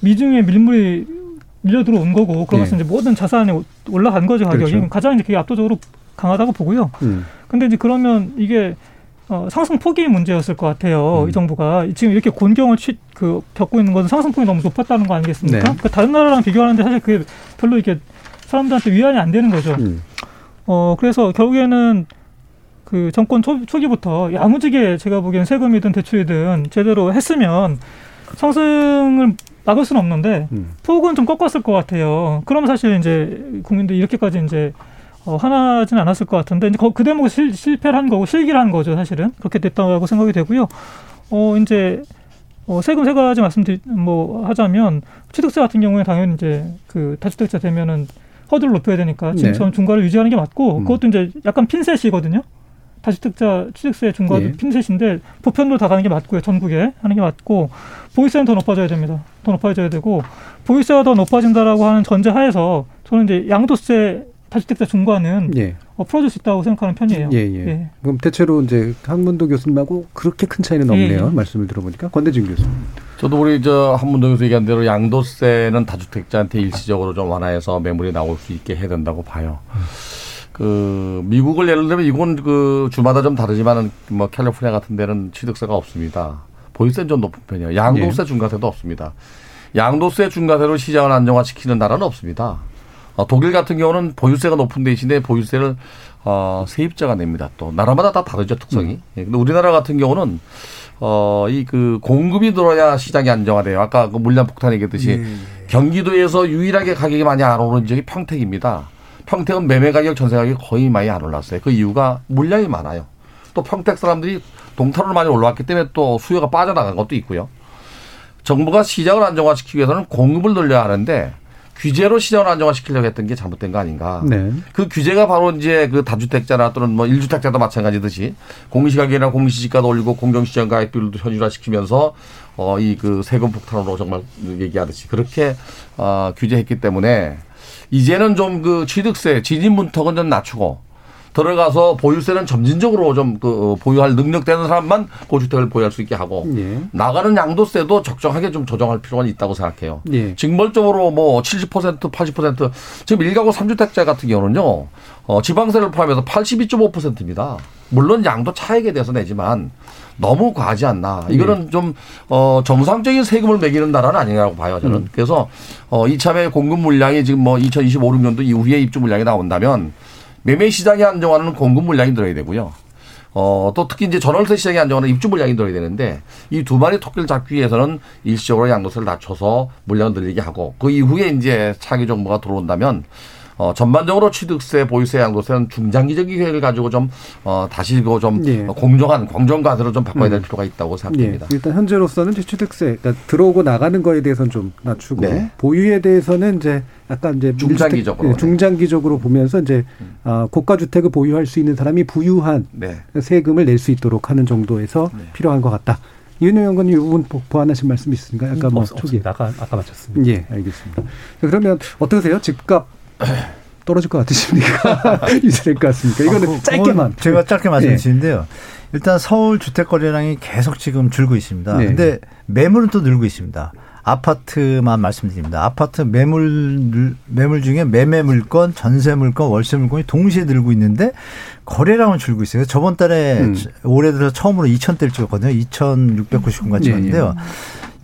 미중에 밀물이 밀려 들어온 거고 그러면서 예. 이제 모든 자산이 올라간 거죠 가격이 그렇죠. 가장 이제 그게 압도적으로 강하다고 보고요. 음. 근데 이제 그러면 이게 어, 상승 폭이 문제였을 것 같아요. 음. 이 정부가 지금 이렇게 곤경을 취, 그, 겪고 있는 것은 상승 폭이 너무 높았다는 거 아니겠습니까? 네. 그러니까 다른 나라랑 비교하는데 사실 그게 별로 이렇게 사람들한테 위안이 안 되는 거죠. 음. 어, 그래서 결국에는 그 정권 초, 초기부터 야무지게 제가 보기엔 세금이든 대출이든 제대로 했으면 상승을 막을 수는 없는데 음. 폭은 좀 꺾었을 것 같아요. 그러면 사실 이제 국민들이 이렇게까지 이제 어, 화나진 않았을 것 같은데 이제 거- 그 대목은 실, 실패를 한 거고 실기를 한 거죠 사실은 그렇게 됐다고 생각이 되고요. 어 이제 어, 세금 세 가지 말씀드리 뭐 하자면 취득세 같은 경우에 당연히 이제 그 다주택자 되면은 허들을 높여야 되니까 지금처럼 네. 중과를 유지하는 게 맞고 음. 그것도 이제 약간 핀셋이거든요. 다주택자 취득세 중과도 예. 핀셋인데 보편으로 다 가는 게 맞고요. 전국에 하는 게 맞고 보유세는 더 높아져야 됩니다. 더 높아져야 되고 보유세가 더 높아진다라고 하는 전제 하에서 저는 이제 양도세 다주택자 중과는 예. 어, 풀어줄 수 있다고 생각하는 편이에요. 예, 예. 그럼 대체로 이제 한문도 교수님하고 그렇게 큰 차이는 예, 없네요. 예. 말씀을 들어보니까 권대중 교수. 저도 우리 저 한문동에서 얘기한 대로 양도세는 다주택자한테 일시적으로 좀 완화해서 매물이 나올 수 있게 해야 된다고 봐요. 그 미국을 예를 들면 이건 그 주마다 좀 다르지만은 뭐 캘리포니아 같은 데는 취득세가 없습니다. 보유세는 좀 높은 편이에요. 양도세 중과세도 없습니다. 양도세 중과세로 시장을 안정화시키는 나라는 없습니다. 어, 독일 같은 경우는 보유세가 높은 대신에 보유세를 어, 세입자가 냅니다. 또 나라마다 다 다르죠 특성이. 예, 근데 우리나라 같은 경우는 어, 이 그 공급이 들어야 시장이 안정화돼요. 아까 그 물량 폭탄 얘기했듯이 경기도에서 유일하게 가격이 많이 안 오른 지역이 평택입니다. 평택은 매매 가격, 전세 가격이 거의 많이 안 올랐어요. 그 이유가 물량이 많아요. 또 평택 사람들이 동탄으로 많이 올라왔기 때문에 또 수요가 빠져나간 것도 있고요. 정부가 시장을 안정화시키기 위해서는 공급을 늘려야 하는데 규제로 시장을 안정화시키려고 했던 게 잘못된 거 아닌가. 네. 그 규제가 바로 이제 그 다주택자나 또는 뭐 일주택자도 마찬가지듯이 공시가격이나 공시지가도 올리고 공정시장 가액비율도 현실화시키면서 어 이 그 세금 폭탄으로 정말 얘기하듯이 그렇게 어 규제했기 때문에 이제는 좀 그 취득세 진입 문턱은 좀 낮추고 들어가서 보유세는 점진적으로 좀 그 보유할 능력 되는 사람만 고주택을 보유할 수 있게 하고 예. 나가는 양도세도 적정하게 좀 조정할 필요가 있다고 생각해요. 예. 징벌적으로 뭐 70% 80% 지금 1가구 3주택자 같은 경우는요. 어 지방세를 포함해서 82.5%입니다. 물론 양도 차액에 대해서 내지만 너무 과하지 않나. 이거는 좀, 어, 정상적인 세금을 매기는 나라는 아니라고 봐요, 저는. 음. 그래서, 어, 이참에 공급 물량이 지금 뭐 2025, 6년도 이후에 입주 물량이 나온다면 매매 시장이 안정화는 공급 물량이 늘어야 되고요. 어, 또 특히 이제 전월세 시장이 안정화는 입주 물량이 늘어야 되는데 이 두 마리 토끼를 잡기 위해서는 일시적으로 양도세를 낮춰서 물량을 늘리게 하고 그 이후에 이제 차기 정부가 들어온다면 어, 전반적으로 취득세, 보유세, 양도세는 중장기적인 계획을 가지고 좀, 어, 다시 그좀 예. 공정한, 공정과세로 좀 바꿔야 될 음. 필요가 있다고 예. 생각됩니다. 일단 현재로서는 이제 취득세, 그러니까 들어오고 나가는 거에 대해서는 좀 낮추고 네. 보유에 대해서는 이제 약간 이제 중장기적으로, 예, 네. 중장기적으로 보면서 이제 아, 고가 주택을 보유할 수 있는 사람이 부유한 네. 세금을 낼 수 있도록 하는 정도에서 필요한 것 같다. 윤호 의원님 이 부분 보- 보완하신 말씀 있으신가요? 약간 뭐 없, 초기. 아까 아까 마쳤습니다. 예, 알겠습니다. 그러면 어떠세요? 집값 떨어질 것 같으십니까? 유지될 것 같습니까? 이거는 아, 그- 짧게만. 제가 짧게 예. 말씀드리는데요. 일단 서울 주택 거래량이 계속 지금 줄고 있습니다. 네. 근데 매물은 또 늘고 있습니다. 아파트만 말씀드립니다. 아파트 매물 늘- 매물 중에 매매 물건, 전세 물건, 월세 물건이 동시에 늘고 있는데 거래량은 줄고 있어요. 저번 달에 음. 올해 들어 처음으로 2,000대를 찍었거든요. 2,699가 예, 찍었는데요.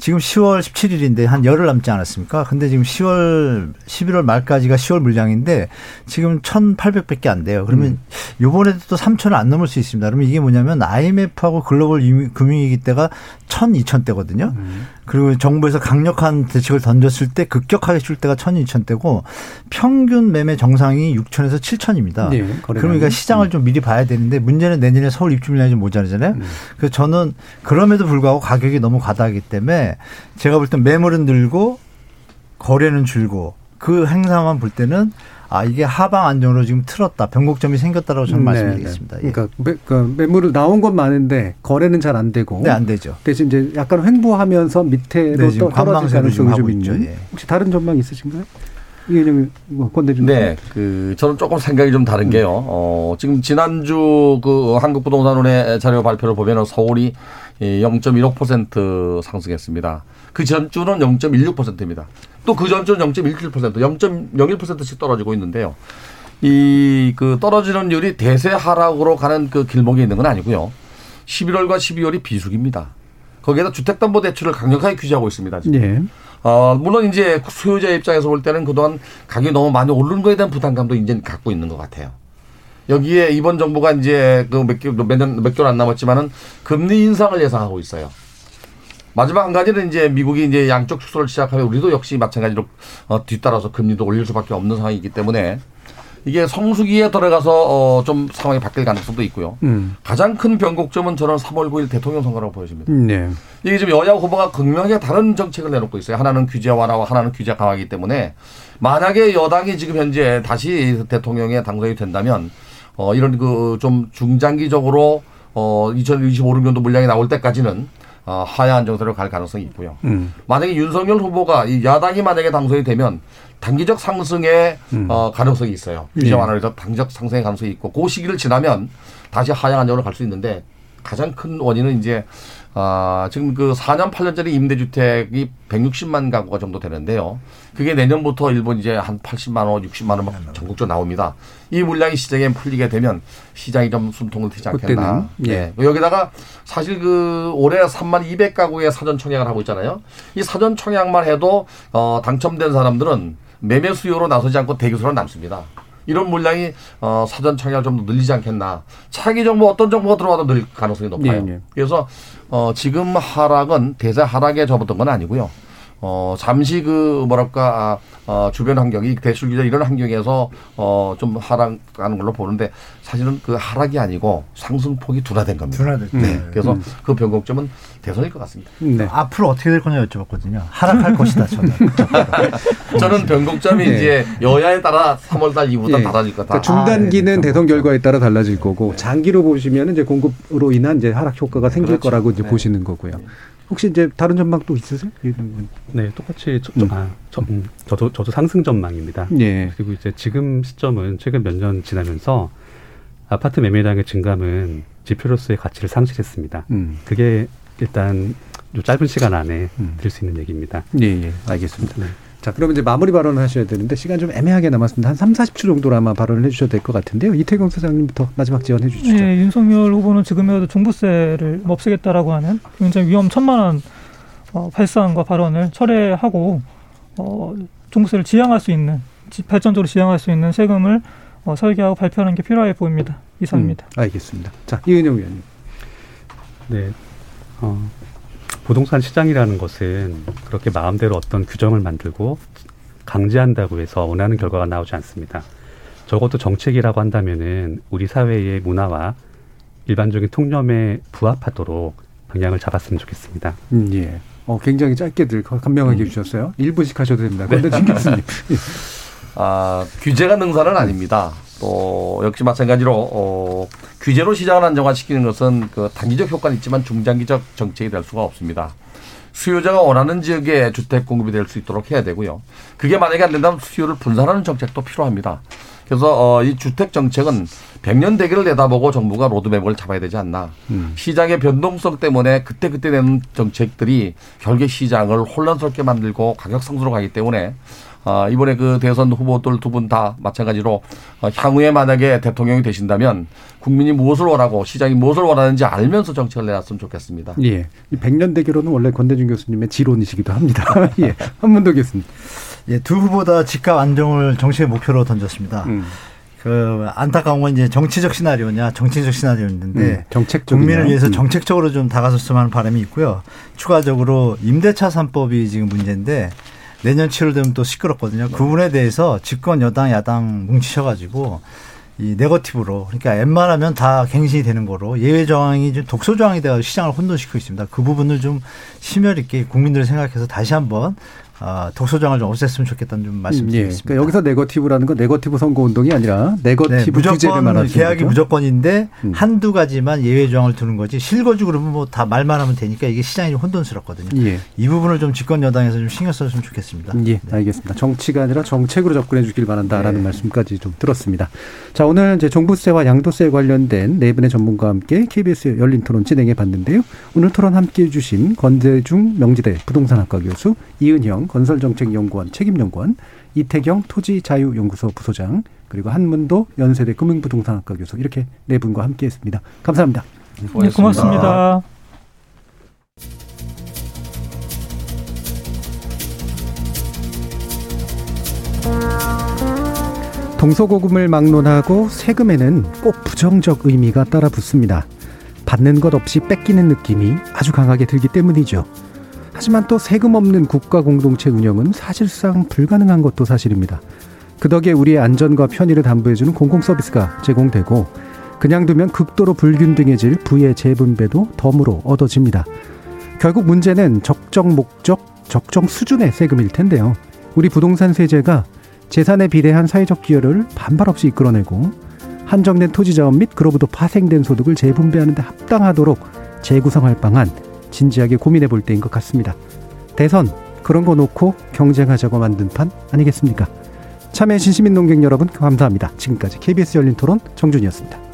지금 10월 17일인데 한 열흘 남지 않았습니까? 근데 지금 10월 11월 말까지가 10월 물량인데 지금 1,800밖에 안 돼요. 그러면 요번에도 또 3,000을 안 넘을 수 있습니다. 그러면 이게 뭐냐면 IMF하고 글로벌 금융위기 때가 1,000, 2,000대거든요. 그리고 정부에서 강력한 대책을 던졌을 때 급격하게 줄 때가 1,000, 2,000대고 평균 매매 정상이 6,000에서 7,000입니다. 네. 그러니까 시장을 좀 미리 봐야 되는데 문제는 내년에 서울 입주 물량이 좀 모자라잖아요. 음. 그래서 저는 그럼에도 불구하고 가격이 너무 과다하기 때문에 제가 볼 땐 매물은 늘고 거래는 줄고 그 행사만 볼 때는 아 이게 하방 안정으로 지금 틀었다 변곡점이 생겼다라고 저는 네, 말씀드리겠습니다. 네. 예. 그러니까, 매, 그러니까 매물을 나온 건 많은데 거래는 잘 안 되고. 네, 안 되죠. 대신 이제 약간 횡보하면서 밑에로 네, 지금 또 떨어질 가능성이 좀. 있죠. 예. 혹시 다른 전망 있으신가요? 뭐. 네, 그 저는 조금 생각이 좀 다른 게요. 어, 지금 지난주 그 한국부동산원의 자료 발표를 보면은 서울이 0.15% 상승했습니다. 그 전주는 0.16%입니다. 또 그 전주는 0.17%, 0.01%씩 떨어지고 있는데요. 이 그 떨어지는 율이 대세 하락으로 가는 그 길목에 있는 건 아니고요. 11월과 12월이 비수기입니다. 거기에다 주택담보대출을 강력하게 규제하고 있습니다. 지금. 예. 어, 물론 이제 수요자 입장에서 볼 때는 그동안 가격이 너무 많이 오른 거에 대한 부담감도 이제 갖고 있는 것 같아요. 여기에 이번 정부가 이제 그 몇 개, 몇 년, 몇 개월 안 남았지만은 금리 인상을 예상하고 있어요. 마지막 한 가지는 이제 미국이 이제 양적 축소를 시작하면 우리도 역시 마찬가지로 어, 뒤따라서 금리도 올릴 수밖에 없는 상황이기 때문에 이게 성수기에 들어가서 어, 좀 상황이 바뀔 가능성도 있고요. 음. 가장 큰 변곡점은 저는 3월 9일 대통령 선거라고 보여집니다. 네. 이게 지금 여야 후보가 극명하게 다른 정책을 내놓고 있어요. 하나는 규제 완화와 하나는 규제 강화이기 때문에 만약에 여당이 지금 현재 다시 대통령에 당선이 된다면 어 이런 그 좀 중장기적으로 어 2025, 6년도 물량이 나올 때까지는 어 하향 정세로 갈 가능성이 있고요. 음. 만약에 윤석열 후보가 이 야당이 만약에 당선이 되면 단기적 상승의 음. 어, 가능성이 있어요. 규제 예. 완화에서 단기적 상승의 가능성이 있고 그 시기를 지나면 다시 하향 안정으로 갈 수 있는데 가장 큰 원인은 이제 아, 지금 그 4년 8년짜리 임대주택이 160만 가구가 정도 되는데요. 그게 내년부터 일본 이제 한 80만 원, 60만 원 막 전국적으로 나옵니다. 이 물량이 시장에 풀리게 되면 시장이 좀 숨통을 트지 않겠나. 그때는, 예. 예. 여기다가 사실 그 올해 3만 200 가구의 사전 청약을 하고 있잖아요. 이 사전 청약만 해도 어 당첨된 사람들은 매매 수요로 나서지 않고 대기 수로 남습니다. 이런 물량이 어, 사전 청약을 좀더 늘리지 않겠나. 차기 정보 어떤 정보가 들어와도 늘 가능성이 높아요. 예, 예. 그래서 어, 지금 하락은 대세 하락에 접었던 건 아니고요. 어, 잠시 그 뭐랄까 아, 어, 주변 환경이 대출 규제 이런 환경에서 어, 좀 하락하는 걸로 보는데 사실은 그 하락이 아니고 상승폭이 둔화된 겁니다. 둔화됐죠. 네. 음. 그래서 음. 그 변곡점은 대선일 것 같습니다. 네. 앞으로 어떻게 될 거냐 여쭤봤거든요. 하락할 것이다 저는. 저는 변곡점이 네. 이제 여야에 따라 3월달 이후부터 예. 달라질 거다. 그러니까 중단기는 대선 결과에 따라 달라질 거고 장기로 보시면 이제 공급으로 인한 이제 하락 효과가 생길 그렇죠. 거라고 이제 네. 보시는 거고요. 혹시 이제 다른 전망 또 있으세요? 네, 똑같이 저, 저, 아, 저, 음, 저도 저도 상승 전망입니다. 예. 그리고 이제 지금 시점은 최근 몇 년 지나면서 아파트 매매량의 증감은 지표로서의 가치를 상실했습니다. 음. 그게 일단 요 짧은 시간 안에 들수 있는 얘기입니다. 예, 예. 알겠습니다. 네. 자, 그러면 이제 마무리 발언을 하셔야 되는데 시간 좀 애매하게 남았습니다. 한 3, 40초 정도로 아마 발언을 해 주셔도 될것 같은데요. 이태경 소장님부터 마지막 지원해 주시죠. 예, 윤석열 후보는 지금이라도 종부세를 없애겠다라고 하는 굉장히 위험천만한 어, 발상과 발언을 철회하고 어, 종부세를 지양할 수 있는 지- 발전적으로 지양할 수 있는 세금을 어, 설계하고 발표하는 게 필요해 보입니다. 이상입니다. 음, 알겠습니다. 자, 이은영 위원님. 네. 어, 부동산 시장이라는 것은 그렇게 마음대로 어떤 규정을 만들고 강제한다고 해서 원하는 결과가 나오지 않습니다. 적어도 정책이라고 한다면은 우리 사회의 문화와 일반적인 통념에 부합하도록 방향을 잡았으면 좋겠습니다. 음, 예. 어, 굉장히 짧게들 간명하게 해주셨어요. 1분씩 하셔도 됩니다. 네. 건대중 교수님. 아, 규제가 능사는 아닙니다. 또 역시 마찬가지로 어, 규제로 시장을 안정화시키는 것은 그 단기적 효과는 있지만 중장기적 정책이 될 수가 없습니다. 수요자가 원하는 지역에 주택 공급이 될 수 있도록 해야 되고요. 그게 만약에 안 된다면 수요를 분산하는 정책도 필요합니다. 그래서 어, 이 주택 정책은 100년 대계를 내다보고 정부가 로드맵을 잡아야 되지 않나. 음. 시장의 변동성 때문에 그때그때 내는 정책들이 결국 시장을 혼란스럽게 만들고 가격 상승으로 가기 때문에 아, 이번에 그 대선 후보들 두 분 다 마찬가지로 어, 향후에 만약에 대통령이 되신다면 국민이 무엇을 원하고 시장이 무엇을 원하는지 알면서 정책을 내놨으면 좋겠습니다. 예. 이 백년 대결로는 원래 건대중 교수님의 지론이시기도 합니다. 예. 한문도 교수님. 예, 두 후보 다 집값 안정을 정치의 목표로 던졌습니다. 음. 그 안타까운 건 이제 정치적 시나리오냐 정치적 시나리오였는데 음, 정책적이냐. 국민을 위해서 음. 정책적으로 좀 다가섰으면 하는 바람이 있고요. 추가적으로 임대차 3법이 지금 문제인데 내년 7월 되면 또 시끄럽거든요. 그 부분에 대해서 집권 여당 야당 뭉치셔가지고 이 네거티브로 그러니까 웬만하면 다 갱신이 되는 거로 예외 조항이 좀 독소 조항이 되어 시장을 혼돈시키고 있습니다. 그 부분을 좀 심혈 있게 국민들을 생각해서 다시 한번 아, 조항을 좀 없앴으면 좋겠다는 좀 음, 예. 말씀드리겠습니다. 그러니까 여기서 네거티브라는 건 네거티브 선거 운동이 아니라 네거티브 네, 규제를 말하는 계약이 거죠. 무조건인데 음. 한두 가지만 예외 조항을 두는 거지 실거주 그러면 뭐 다 말만 하면 되니까 이게 시장이 좀 혼돈스럽거든요. 예. 이 부분을 좀 집권 여당에서 좀 신경 써줬으면 좋겠습니다. 예, 알겠습니다. 정치가 아니라 정책으로 접근해 주길 바란다라는 네. 말씀까지 좀 들었습니다. 자, 오늘 이제 종부세와 양도세 관련된 네 분의 전문가와 함께 KBS 열린 토론 진행해 봤는데요. 오늘 토론 함께 해 주신 건재중 명지대 부동산학과 교수, 이은형 건설정책연구원 책임연구원, 이태경 토지자유연구소 부소장, 그리고 한문도 연세대 금융부동산학과 교수 이렇게 네 분과 함께 했습니다. 감사합니다. 네, 고맙습니다. 동서고금을 막론하고 세금에는 꼭 부정적 의미가 따라 붙습니다. 받는 것 없이 뺏기는 느낌이 아주 강하게 들기 때문이죠. 하지만 또 세금 없는 국가 공동체 운영은 사실상 불가능한 것도 사실입니다. 그 덕에 우리의 안전과 편의를 담보해주는 공공 서비스가 제공되고 그냥 두면 극도로 불균등해질 부의 재분배도 덤으로 얻어집니다. 결국 문제는 적정 목적, 적정 수준의 세금일 텐데요. 우리 부동산 세제가 재산에 비례한 사회적 기여를 반발 없이 이끌어내고 한정된 토지 자원 및 그로부터 파생된 소득을 재분배하는 데 합당하도록 재구성할 방안 진지하게 고민해 볼 때인 것 같습니다. 대선 그런 거 놓고 경쟁하자고 만든 판 아니겠습니까? 참여해주신 시민 농객 여러분 감사합니다. 지금까지 KBS 열린 토론 정준이었습니다.